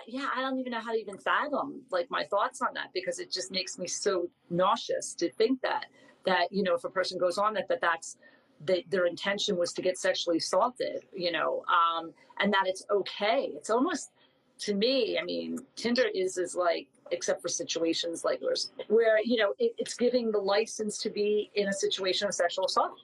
yeah i don't even know how to even fathom like my thoughts on that because it just makes me so nauseous to think that that you know if a person goes on that that that's that their intention was to get sexually assaulted, you know, um, and that it's okay. It's almost to me, I mean, Tinder is is like, except for situations like yours, where you know it, it's giving the license to be in a situation of sexual assault.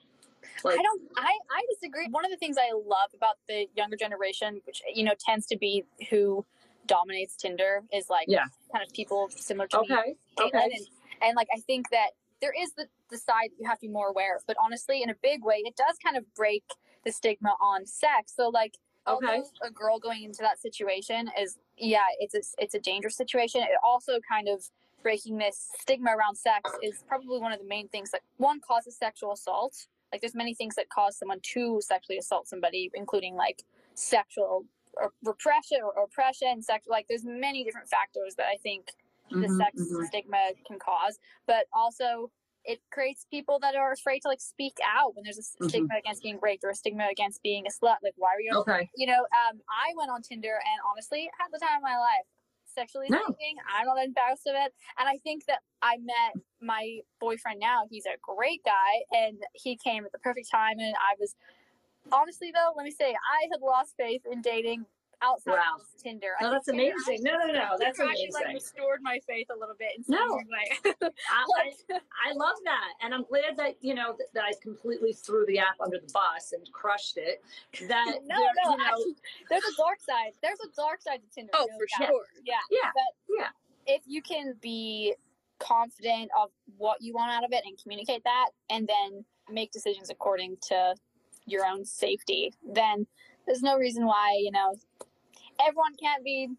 Like, I don't. I I disagree. One of the things I love about the younger generation, which you know tends to be who dominates Tinder, is like yeah. kind of people similar to okay. me, okay. And, and like I think that there is the, the side that you have to be more aware of. But honestly, in a big way, it does kind of break the stigma on sex. So like okay. a girl going into that situation is yeah, it's a, it's a dangerous situation. It also kind of breaking this stigma around sex is probably one of the main things that one causes sexual assault. Like there's many things that cause someone to sexually assault somebody, including like sexual or repression or oppression, sex. Like there's many different factors that I think the mm-hmm, sex mm-hmm. stigma can cause, but also it creates people that are afraid to like speak out when there's a mm-hmm. stigma against being raped or a stigma against being a slut. Like, why are you? Okay. You know, um, I went on Tinder and honestly had the time of my life. Sexually no. speaking, I'm not embarrassed of it. And I think that I met my boyfriend now. He's a great guy and he came at the perfect time. And I was honestly, though, let me say, I had lost faith in dating outside wow. of Tinder. Oh, no, that's Tinder amazing. no, no, no, that's amazing. Actually, like restored my faith a little bit. no, I, I, I, love that, and I'm glad that you know that, that, I completely threw the app under the bus and crushed it. That no, no, you know, actually, there's a dark side. There's a dark side to Tinder. Oh, for sure. Yeah, yeah, but yeah. If you can be confident of what you want out of it and communicate that, and then make decisions according to your own safety, then there's no reason why you know everyone can't be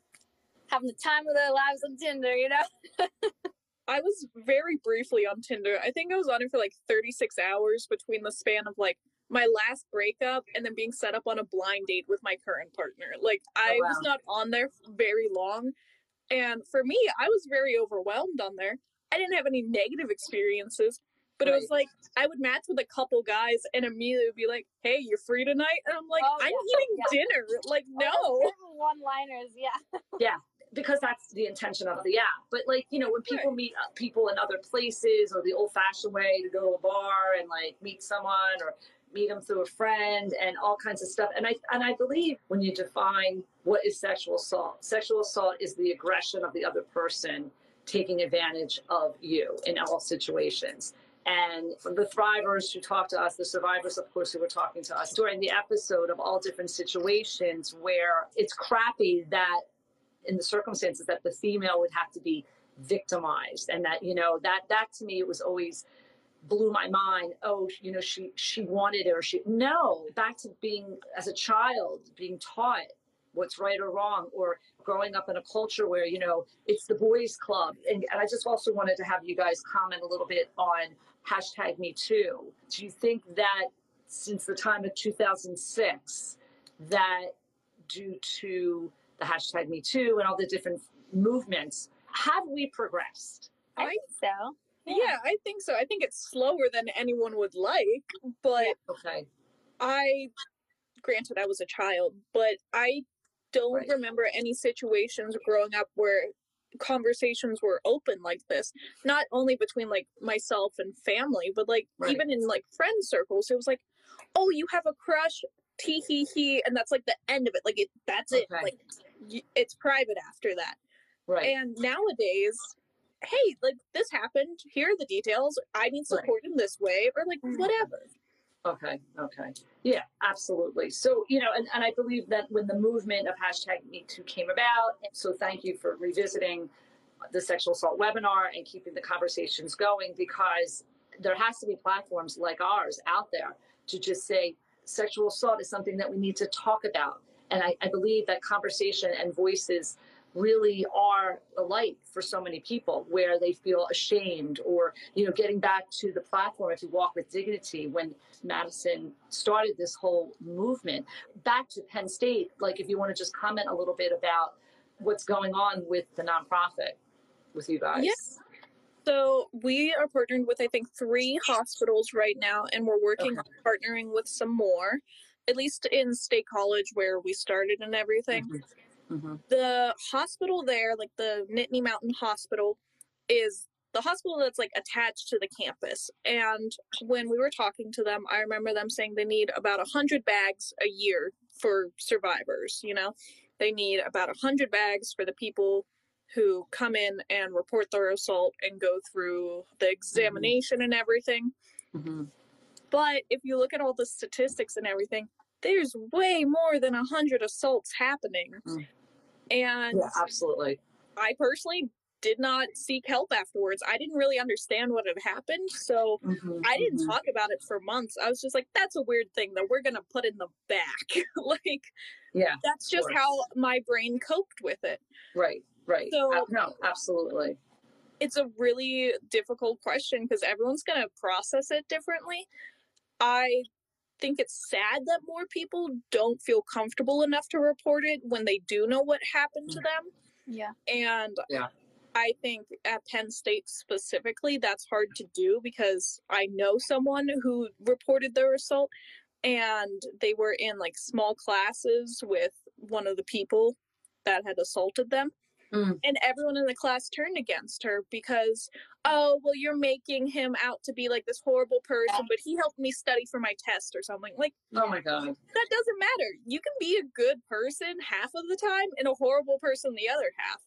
having the time of their lives on Tinder, you know? I was very briefly on Tinder. I think I was on it for like 36 hours between the span of like my last breakup and then being set up on a blind date with my current partner. Like I oh, wow. was not on there very long. And for me, I was very overwhelmed on there. I didn't have any negative experiences. But right. it was like I would match with a couple guys and immediately would be like, "Hey, you're free tonight?" And I'm like, oh, "I'm yeah. eating yeah. dinner." Like, no. One-liners, yeah. yeah, because that's the intention of the app. But like, you know, when people right. meet people in other places or the old-fashioned way to go to a bar and like meet someone or meet them through a friend and all kinds of stuff. And I and I believe when you define what is sexual assault, sexual assault is the aggression of the other person taking advantage of you in all situations. And the thrivers who talk to us, the survivors, of course, who were talking to us during the episode of all different situations where it's crappy that in the circumstances that the female would have to be victimized and that you know that that to me it was always blew my mind. Oh you know she she wanted it or she no back to being as a child being taught what's right or wrong or growing up in a culture where you know it's the boys club. And, and i just also wanted to have you guys comment a little bit on hashtag me too do you think that since the time of 2006 that due to the hashtag me too and all the different movements have we progressed i think so yeah. yeah. I think so. I think it's slower than anyone would like, but okay. I granted I was a child, but I don't right. remember any situations growing up where conversations were open like this not only between like myself and family but like right. even in like friend circles it was like oh you have a crush tee hee hee and that's like the end of it like it that's okay. it like it's private after that right and nowadays hey, like this happened. Here are the details. I need support right. in this way, or like mm-hmm. whatever. Okay, okay. Yeah, absolutely. So, you know, and, and I believe that when the movement of hashtag Me Too came about, so thank you for revisiting the sexual assault webinar and keeping the conversations going because there has to be platforms like ours out there to just say sexual assault is something that we need to talk about. And I, I believe that conversation and voices really are a light for so many people where they feel ashamed or you know getting back to the platform if you walk with dignity when madison started this whole movement. Back to penn state like if you want to just comment a little bit about what's going on with the nonprofit with you guys. Yes so we are partnered with i think three hospitals right now and we're working okay. on partnering with some more at least in state college where we started and everything. Mm-hmm Mm-hmm. The hospital there, like the Nittany Mountain Hospital, is the hospital that's like attached to the campus. And when we were talking to them, I remember them saying they need about a hundred bags a year for survivors. You know, they need about a hundred bags for the people who come in and report their assault and go through the mm-hmm. examination mm-hmm. and everything. Mm-hmm. But if you look at all the statistics and everything, there's way more than a hundred assaults happening. Mm. And yeah, absolutely. I personally did not seek help afterwards. I didn't really understand what had happened. So mm-hmm, I didn't mm-hmm. talk about it for months. I was just like, that's a weird thing that we're going to put in the back. like, yeah, that's just how my brain coped with it. Right, right. So, uh, no, absolutely. It's a really difficult question because everyone's going to process it differently. I think it's sad that more people don't feel comfortable enough to report it when they do know what happened to mm. them. Yeah. And yeah. I think at Penn State specifically, that's hard to do because I know someone who reported their assault and they were in like small classes with one of the people that had assaulted them. Mm. And everyone in the class turned against her because, oh, well, you're making him out to be like this horrible person, but he helped me study for my test or something. Like, oh my God. That doesn't matter. You can be a good person half of the time and a horrible person the other half.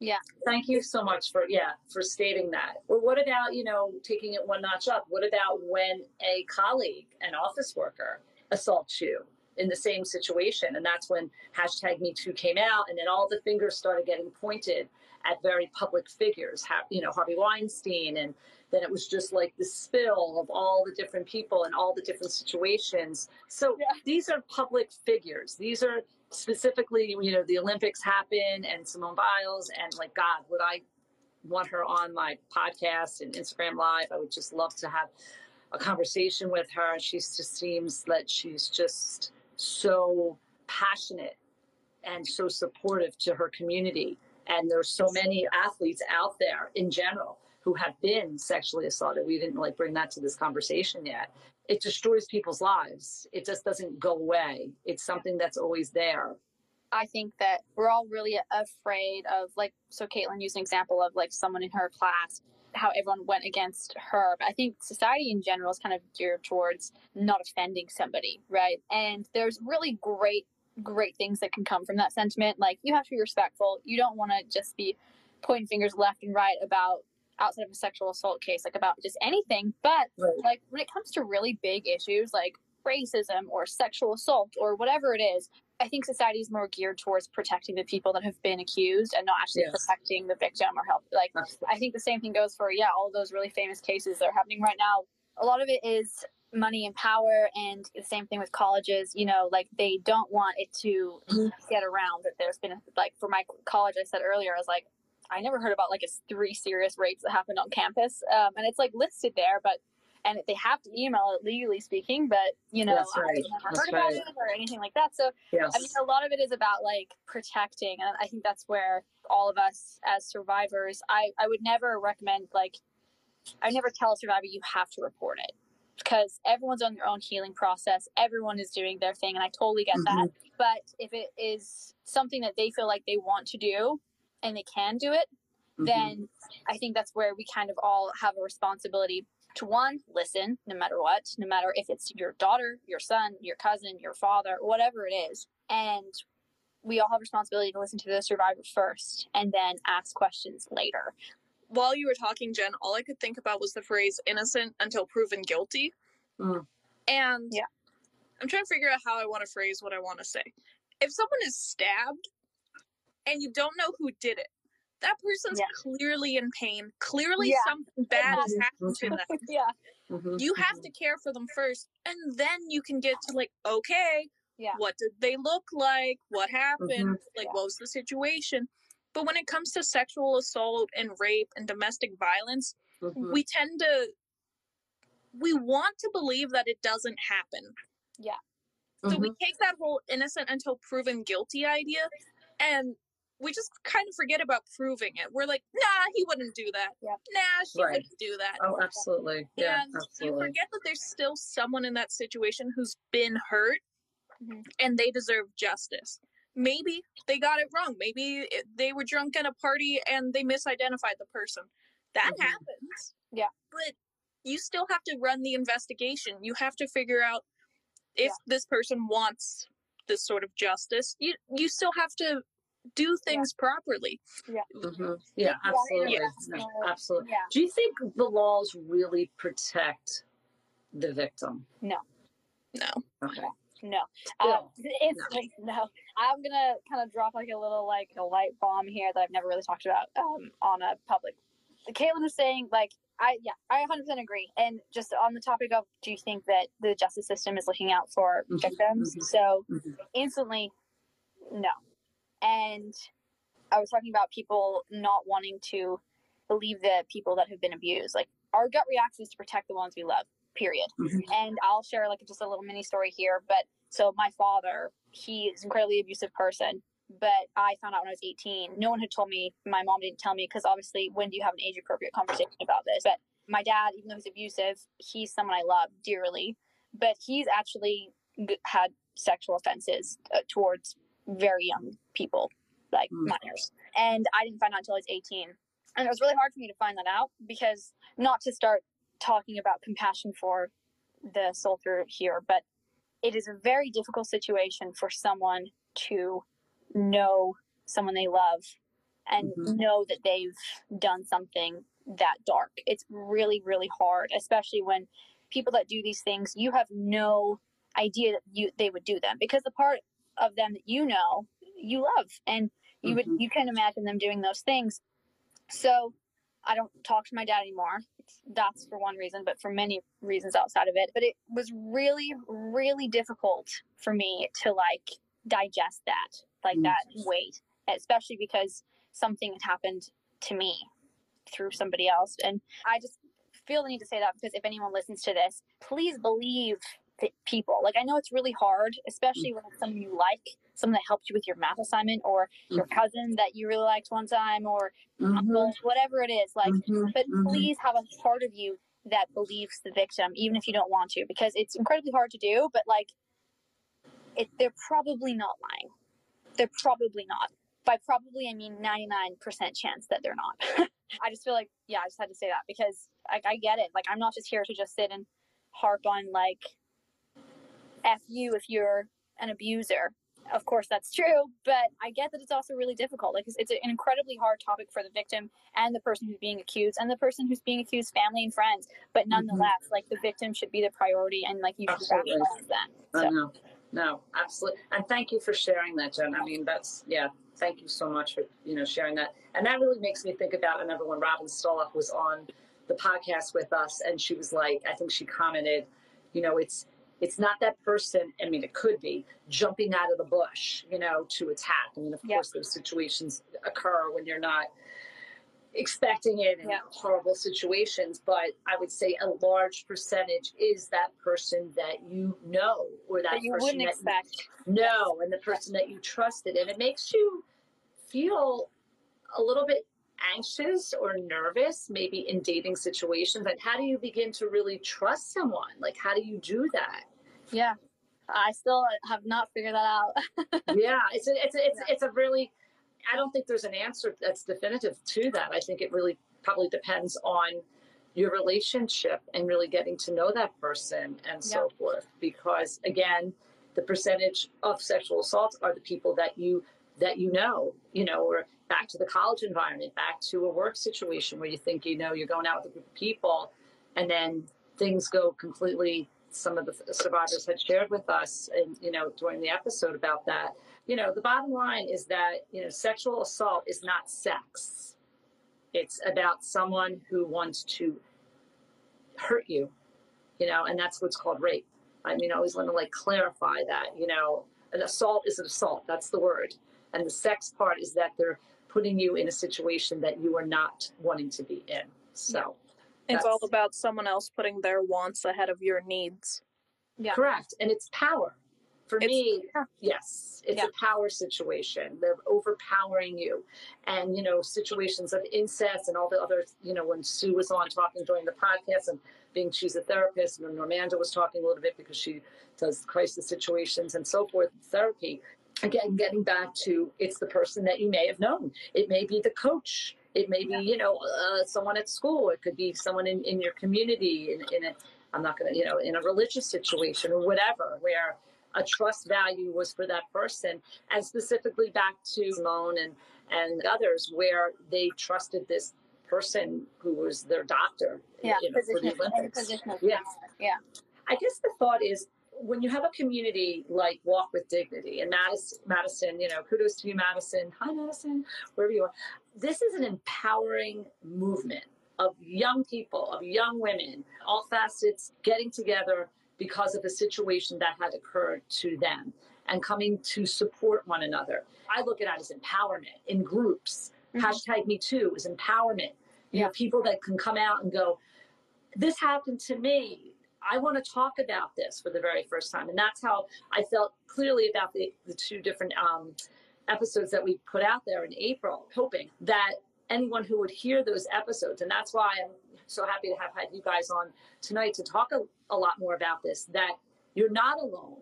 Yeah. Thank you so much for yeah, for stating that. Well, what about, you know, taking it one notch up? What about when a colleague, an office worker assaults you? In the same situation. And that's when hashtag Me Too came out, and then all the fingers started getting pointed at very public figures, you know, Harvey Weinstein. And then it was just like the spill of all the different people and all the different situations. So yeah. these are public figures. These are specifically, you know, the Olympics happen and Simone Biles, and like, God, would I want her on my podcast and Instagram Live? I would just love to have a conversation with her. She just seems that she's just so passionate and so supportive to her community. And there's so many athletes out there in general who have been sexually assaulted. We didn't like bring that to this conversation yet. It destroys people's lives. It just doesn't go away. It's something that's always there. I think that we're all really afraid of like so Caitlin used an example of like someone in her class how everyone went against her. But I think society in general is kind of geared towards not offending somebody, right? And there's really great, great things that can come from that sentiment. Like you have to be respectful. You don't want to just be pointing fingers left and right about outside of a sexual assault case, like about just anything. But right. like when it comes to really big issues like racism or sexual assault or whatever it is, I think society is more geared towards protecting the people that have been accused and not actually yes. protecting the victim or help. Like. I think the same thing goes for, yeah, all those really famous cases that are happening right now. A lot of it is money and power, and the same thing with colleges. You know, like they don't want it to get around that there's been, like, for my college, I said earlier, I was like, I never heard about like a three serious rapes that happened on campus. Um, and it's like listed there, but and they have to email it legally speaking, but you know, That's right. I've never That's heard about right. it or anything like that. So yes. I mean a lot of it is about like protecting and I think that's where all of us as survivors, I, I would never recommend like I never tell a survivor you have to report it. Because everyone's on their own healing process. Everyone is doing their thing and I totally get mm-hmm. that. But if it is something that they feel like they want to do and they can do it, mm-hmm. then I think that's where we kind of all have a responsibility to one, listen no matter what, no matter if it's your daughter, your son, your cousin, your father, whatever it is. And we all have responsibility to listen to the survivor first and then ask questions later. While you were talking, Jen, all I could think about was the phrase innocent until proven guilty. Mm. And yeah. I'm trying to figure out how I want to phrase what I want to say. If someone is stabbed and you don't know who did it, that person's yeah. clearly in pain. Clearly, yeah. something bad has happened to them. yeah. Mm-hmm. You have mm-hmm. to care for them first, and then you can get to like, okay, yeah. what did they look like? What happened? Mm-hmm. Like, yeah. what was the situation? But when it comes to sexual assault and rape and domestic violence, mm-hmm. we tend to we want to believe that it doesn't happen. Yeah. So we mm-hmm. take that whole innocent until proven guilty idea and we just kind of forget about proving it. We're like, nah, he wouldn't do that. Yep. Nah, she right. wouldn't do that. Oh, absolutely. Yeah, and absolutely. you forget that there's still someone in that situation who's been hurt mm-hmm. and they deserve justice. Maybe they got it wrong. Maybe it, they were drunk at a party and they misidentified the person. That mm-hmm. happens. Yeah. But you still have to run the investigation. You have to figure out if yeah. this person wants this sort of justice. You you still have to do things yeah. properly. Yeah. Mm-hmm. Yeah, absolutely. Yeah. No, absolutely. Yeah. Do you think the laws really protect the victim? No. No. Okay. No. Um, it's no. like no. I'm gonna kind of drop like a little like a light bomb here that I've never really talked about um, on a public. Caitlin was saying like I yeah I 100% agree. And just on the topic of do you think that the justice system is looking out for mm-hmm. victims? Mm-hmm. So mm-hmm. instantly, no. And I was talking about people not wanting to believe the people that have been abused. Like our gut reaction is to protect the ones we love, period. Mm-hmm. And I'll share like just a little mini story here. But so my father, he is an incredibly abusive person. But I found out when I was 18. No one had told me. My mom didn't tell me because obviously, when do you have an age appropriate conversation about this? But my dad, even though he's abusive, he's someone I love dearly. But he's actually had sexual offenses uh, towards very young people, like mm. minors. And I didn't find out until I was 18. And it was really hard for me to find that out because not to start talking about compassion for the soldier here, but it is a very difficult situation for someone to know someone they love and mm-hmm. know that they've done something that dark. It's really, really hard, especially when people that do these things, you have no idea that you they would do them because the part of them that you know you love and you mm-hmm. would you can imagine them doing those things so i don't talk to my dad anymore that's for one reason but for many reasons outside of it but it was really really difficult for me to like digest that like mm-hmm. that weight especially because something had happened to me through somebody else and i just feel the need to say that because if anyone listens to this please believe people. Like I know it's really hard, especially when it's someone you like, someone that helped you with your math assignment, or your mm-hmm. cousin that you really liked one time, or mm-hmm. uncle, whatever it is. Like, mm-hmm. but mm-hmm. please have a part of you that believes the victim, even if you don't want to, because it's incredibly hard to do. But like, it, they're probably not lying. They're probably not. By probably, I mean ninety nine percent chance that they're not. I just feel like, yeah, I just had to say that because like I get it. Like I'm not just here to just sit and harp on like F you if you're an abuser. Of course, that's true, but I get that it's also really difficult. Like, it's, an incredibly hard topic for the victim and the person who's being accused, and the person who's being accused, family and friends. But mm-hmm. nonetheless, mm-hmm. like the victim should be the priority, and like you should rationalize that. So. No, no, absolutely. And thank you for sharing that, Jen. I mean, that's yeah. Thank you so much for you know sharing that, and that really makes me think about. I remember when Robin Stoloff was on the podcast with us, and she was like, I think she commented, you know, it's it's not that person. I mean, it could be jumping out of the bush, you know, to attack. I mean, of yep. course, those situations occur when you're not expecting it in yep. horrible situations. But I would say a large percentage is that person that you know, or that, that you wouldn't expect. You know, and the person that you trusted, and it makes you feel a little bit anxious or nervous maybe in dating situations and how do you begin to really trust someone like how do you do that yeah. I still have not figured that out. Yeah it's a, it's a, it's, it's a really i don't think there's an answer that's definitive to that. I think it really probably depends on your relationship and really getting to know that person and so yeah. forth. Because again the percentage of sexual assaults are the people that you that you know you know or back to the college environment back to a work situation where you think you know you're going out with a group of people and then things go completely some of the survivors had shared with us and you know during the episode about that. You know the bottom line is that you know sexual assault is not sex. It's about someone who wants to hurt you you know and that's what's called rape. I mean i always want to like clarify that you know an assault is an assault that's the word. And the sex part is that they're putting you in a situation that you are not wanting to be in so it's all about someone else putting their wants ahead of your needs. Yeah. Correct. And it's power. For it's, me, yeah. yes, it's yeah. a power situation. They're overpowering you. And, you know, situations of incest and all the other, you know, when Sue was on talking during the podcast and being she's a therapist, and Normanda was talking a little bit because she does crisis situations and so forth, therapy. Again, getting back to it's the person that you may have known. It may be the coach it may be, you know, uh, someone at school. It could be someone in, in your community, in, in a, I'm not going to, you know, in a religious situation or whatever, where a trust value was for that person. And specifically back to Simone and, and others, where they trusted this person who was their doctor. Yeah, you know, position, position yeah. yeah. I guess the thought is when you have a community like Walk with Dignity and Madison, Madison, you know, kudos to you, Madison. Hi, Madison, wherever you are. This is an empowering movement of young people, of young women, all facets getting together because of a situation that had occurred to them and coming to support one another. I look at it as empowerment in groups. Mm-hmm. Hashtag me too is empowerment. You yeah. know, people that can come out and go, this happened to me I want to talk about this for the very first time. And that's how I felt clearly about the, the two different um, episodes that we put out there in April, hoping that anyone who would hear those episodes, and that's why I'm so happy to have had you guys on tonight to talk a, a lot more about this, that you're not alone.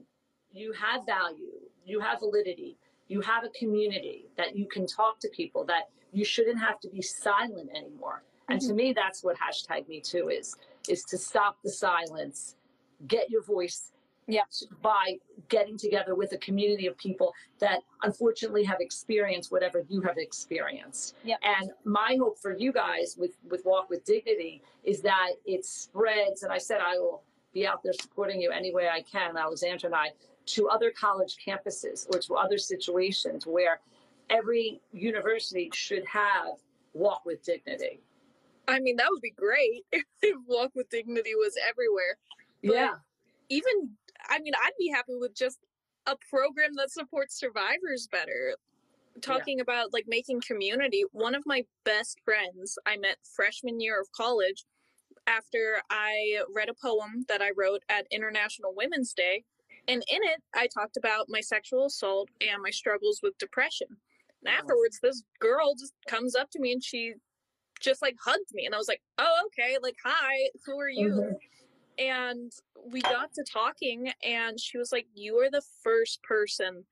You have value, you have validity, you have a community that you can talk to people, that you shouldn't have to be silent anymore. And mm-hmm. to me, that's what hashtag me too is is to stop the silence, get your voice yeah. by getting together with a community of people that unfortunately have experienced whatever you have experienced. Yep. And my hope for you guys with, with Walk with Dignity is that it spreads, and I said I will be out there supporting you any way I can, Alexandra and I, to other college campuses or to other situations where every university should have Walk with Dignity. I mean, that would be great if Walk with Dignity was everywhere. But yeah. Even, I mean, I'd be happy with just a program that supports survivors better. Talking yeah. about like making community. One of my best friends I met freshman year of college after I read a poem that I wrote at International Women's Day. And in it, I talked about my sexual assault and my struggles with depression. And afterwards, this girl just comes up to me and she just like hugged me and I was like, "Oh, okay. Like, hi. Who are you?" Mm-hmm. And we got to talking and she was like, "You are the first person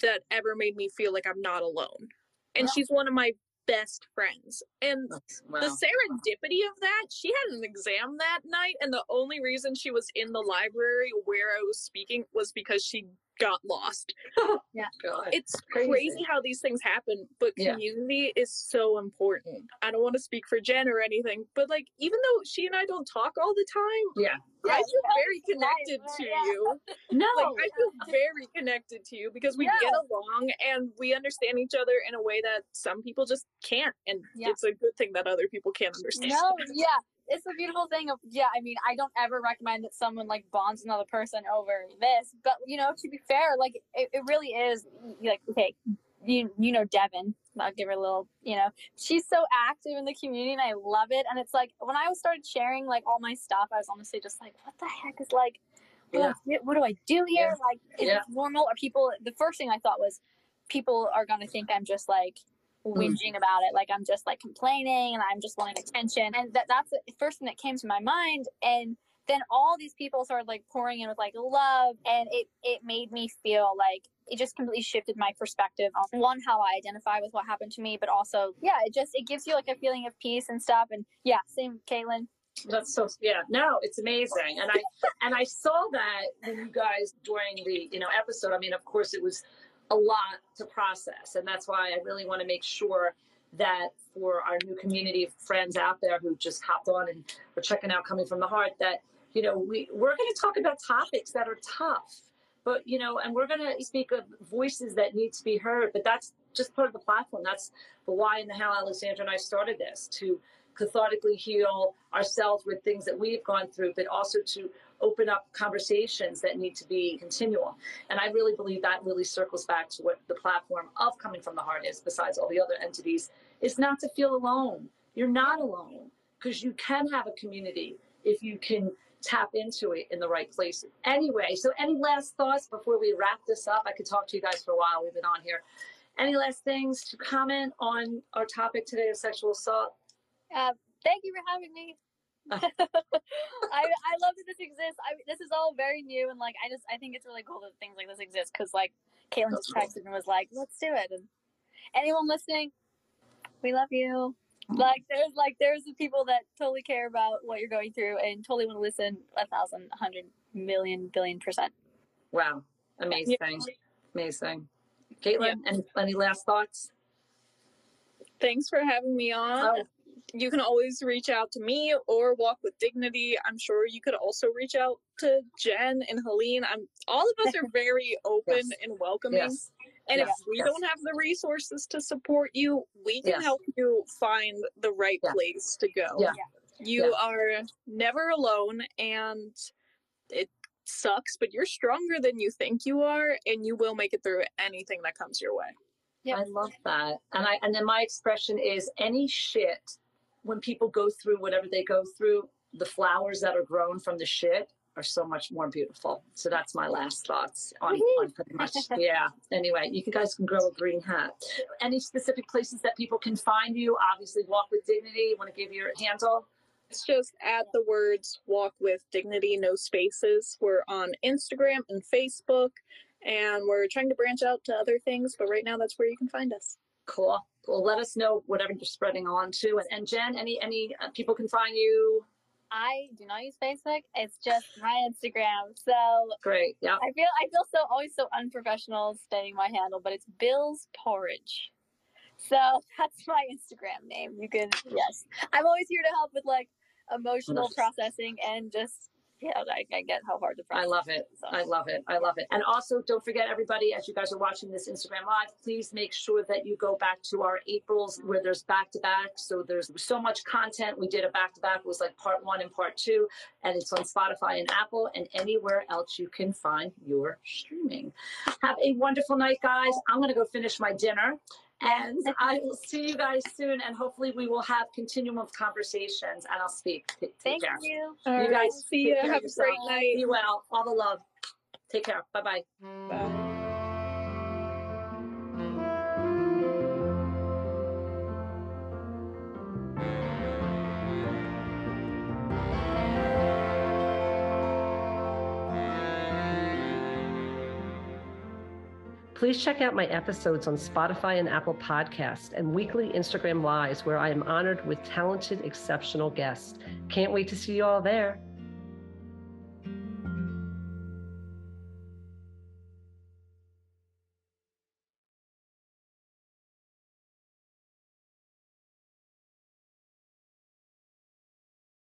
that ever made me feel like I'm not alone." And she's one of my best friends. And wow. the serendipity of that, she had an exam that night, and the only reason she was in the library where I was speaking was because she got lost. yeah. God. It's crazy. crazy. how these things happen, but community yeah. is so important. Mm. I don't want to speak for Jen or anything, but like even though she and I don't talk all the time, yeah. I feel very connected to you. No. Like I feel very connected to you because we get along and we understand each other in a way that some people just can't. And it's a good thing that other people can't understand. No, yeah it's a beautiful thing of yeah i mean i don't ever recommend that someone like bonds another person over this but you know to be fair like it, it really is like okay you you know devin i'll give her a little you know she's so active in the community and i love it and it's like when i started sharing like all my stuff i was honestly just like what the heck is like what, yeah. what do i do here yeah. like is yeah. it normal are people the first thing i thought was people are going to think i'm just like. Hmm. whinging about it like i'm just like complaining and i'm just wanting attention. And that that's the first thing that came to my mind. And then all these people started like pouring in with like love. And it it made me feel like it just completely shifted my perspective on one how i identify with what happened to me but also yeah it just it gives you like a feeling of peace and stuff. And yeah same caitlin. That's so yeah no it's amazing. And i and i saw that when you guys during the you know episode i mean of course it was a lot to process. And that's why I really want to make sure that for our new community of friends out there who just hopped on and are checking out Coming from the Heart, that, you know, we, we're going to talk about topics that are tough. But, you know, and we're going to speak of voices that need to be heard. But that's just part of the platform. That's the why and the how Alexandra and I started this to cathartically heal ourselves with things that we've gone through, but also to open up conversations that need to be continual. And I really believe that really circles back to what the platform of Coming from the Heart is, besides all the other entities, is not to feel alone. You're not alone because you can have a community if you can tap into it in the right place. Anyway, so any last thoughts before we wrap this up? I could talk to you guys for a while. We've been on here. Any last things to comment on our topic today of sexual assault? Uh, thank you for having me. I I love that this exists. I this is all very new and like I just I think it's really cool that things like this exist because like Caitlin just texted and was like, let's do it. And anyone listening, we love you. Mm-hmm. Like there's like there's the people that totally care about what you're going through and totally want to listen a thousand, a hundred million, billion percent. Wow. Amazing. Yeah. Amazing. Caitlin, yeah. any, any last thoughts? Thanks for having me on. Oh you can always reach out to me or Walk with Dignity. I'm sure you could also reach out to Jen and Helene. I'm all of us are very open yes. and welcoming. Yes. And yes. if we don't have the resources to support you, we can help you find the right place to go. Yeah. You are never alone and it sucks, but you're stronger than you think you are and you will make it through anything that comes your way. Yeah. I love that. And I and then my expression is any shit when people go through whatever they go through, the flowers that are grown from the shit are so much more beautiful. So that's my last thoughts on, on pretty much. Yeah. Anyway, you guys can grow a green hat. Any specific places that people can find you? Obviously, Walk with Dignity. You want to give your handle? It's just add the words Walk with Dignity, no spaces. We're on Instagram and Facebook, and we're trying to branch out to other things, but right now that's where you can find us. Cool. Well, let us know whatever you're spreading on to. And, and Jen, any any uh, people can find you? I do not use Facebook. It's just my Instagram. So great. Yeah. I feel I feel so always so unprofessional stating my handle, but it's Bill's Porridge. So that's my Instagram name. You can yes. I'm always here to help with like emotional processing and just yeah, I, I get how hard the process. I love it. So. I love it. I love it. And also, don't forget, everybody, as you guys are watching this Instagram live, please make sure that you go back to our Aprils where there's back to back. So there's so much content. We did a back to back. It was like part one and part two, and it's on Spotify and Apple and anywhere else you can find your streaming. Have a wonderful night, guys. I'm going to go finish my dinner. And I will see you guys soon, and hopefully we will have continuum of conversations, and I'll speak. Take Thank care. you. All you guys see you. Have a great night. Be well. All the love. Take care. Bye-bye. Bye. Please check out my episodes on Spotify and Apple Podcast and weekly Instagram Lives, where I am honored with talented, exceptional guests. Can't wait to see you all there.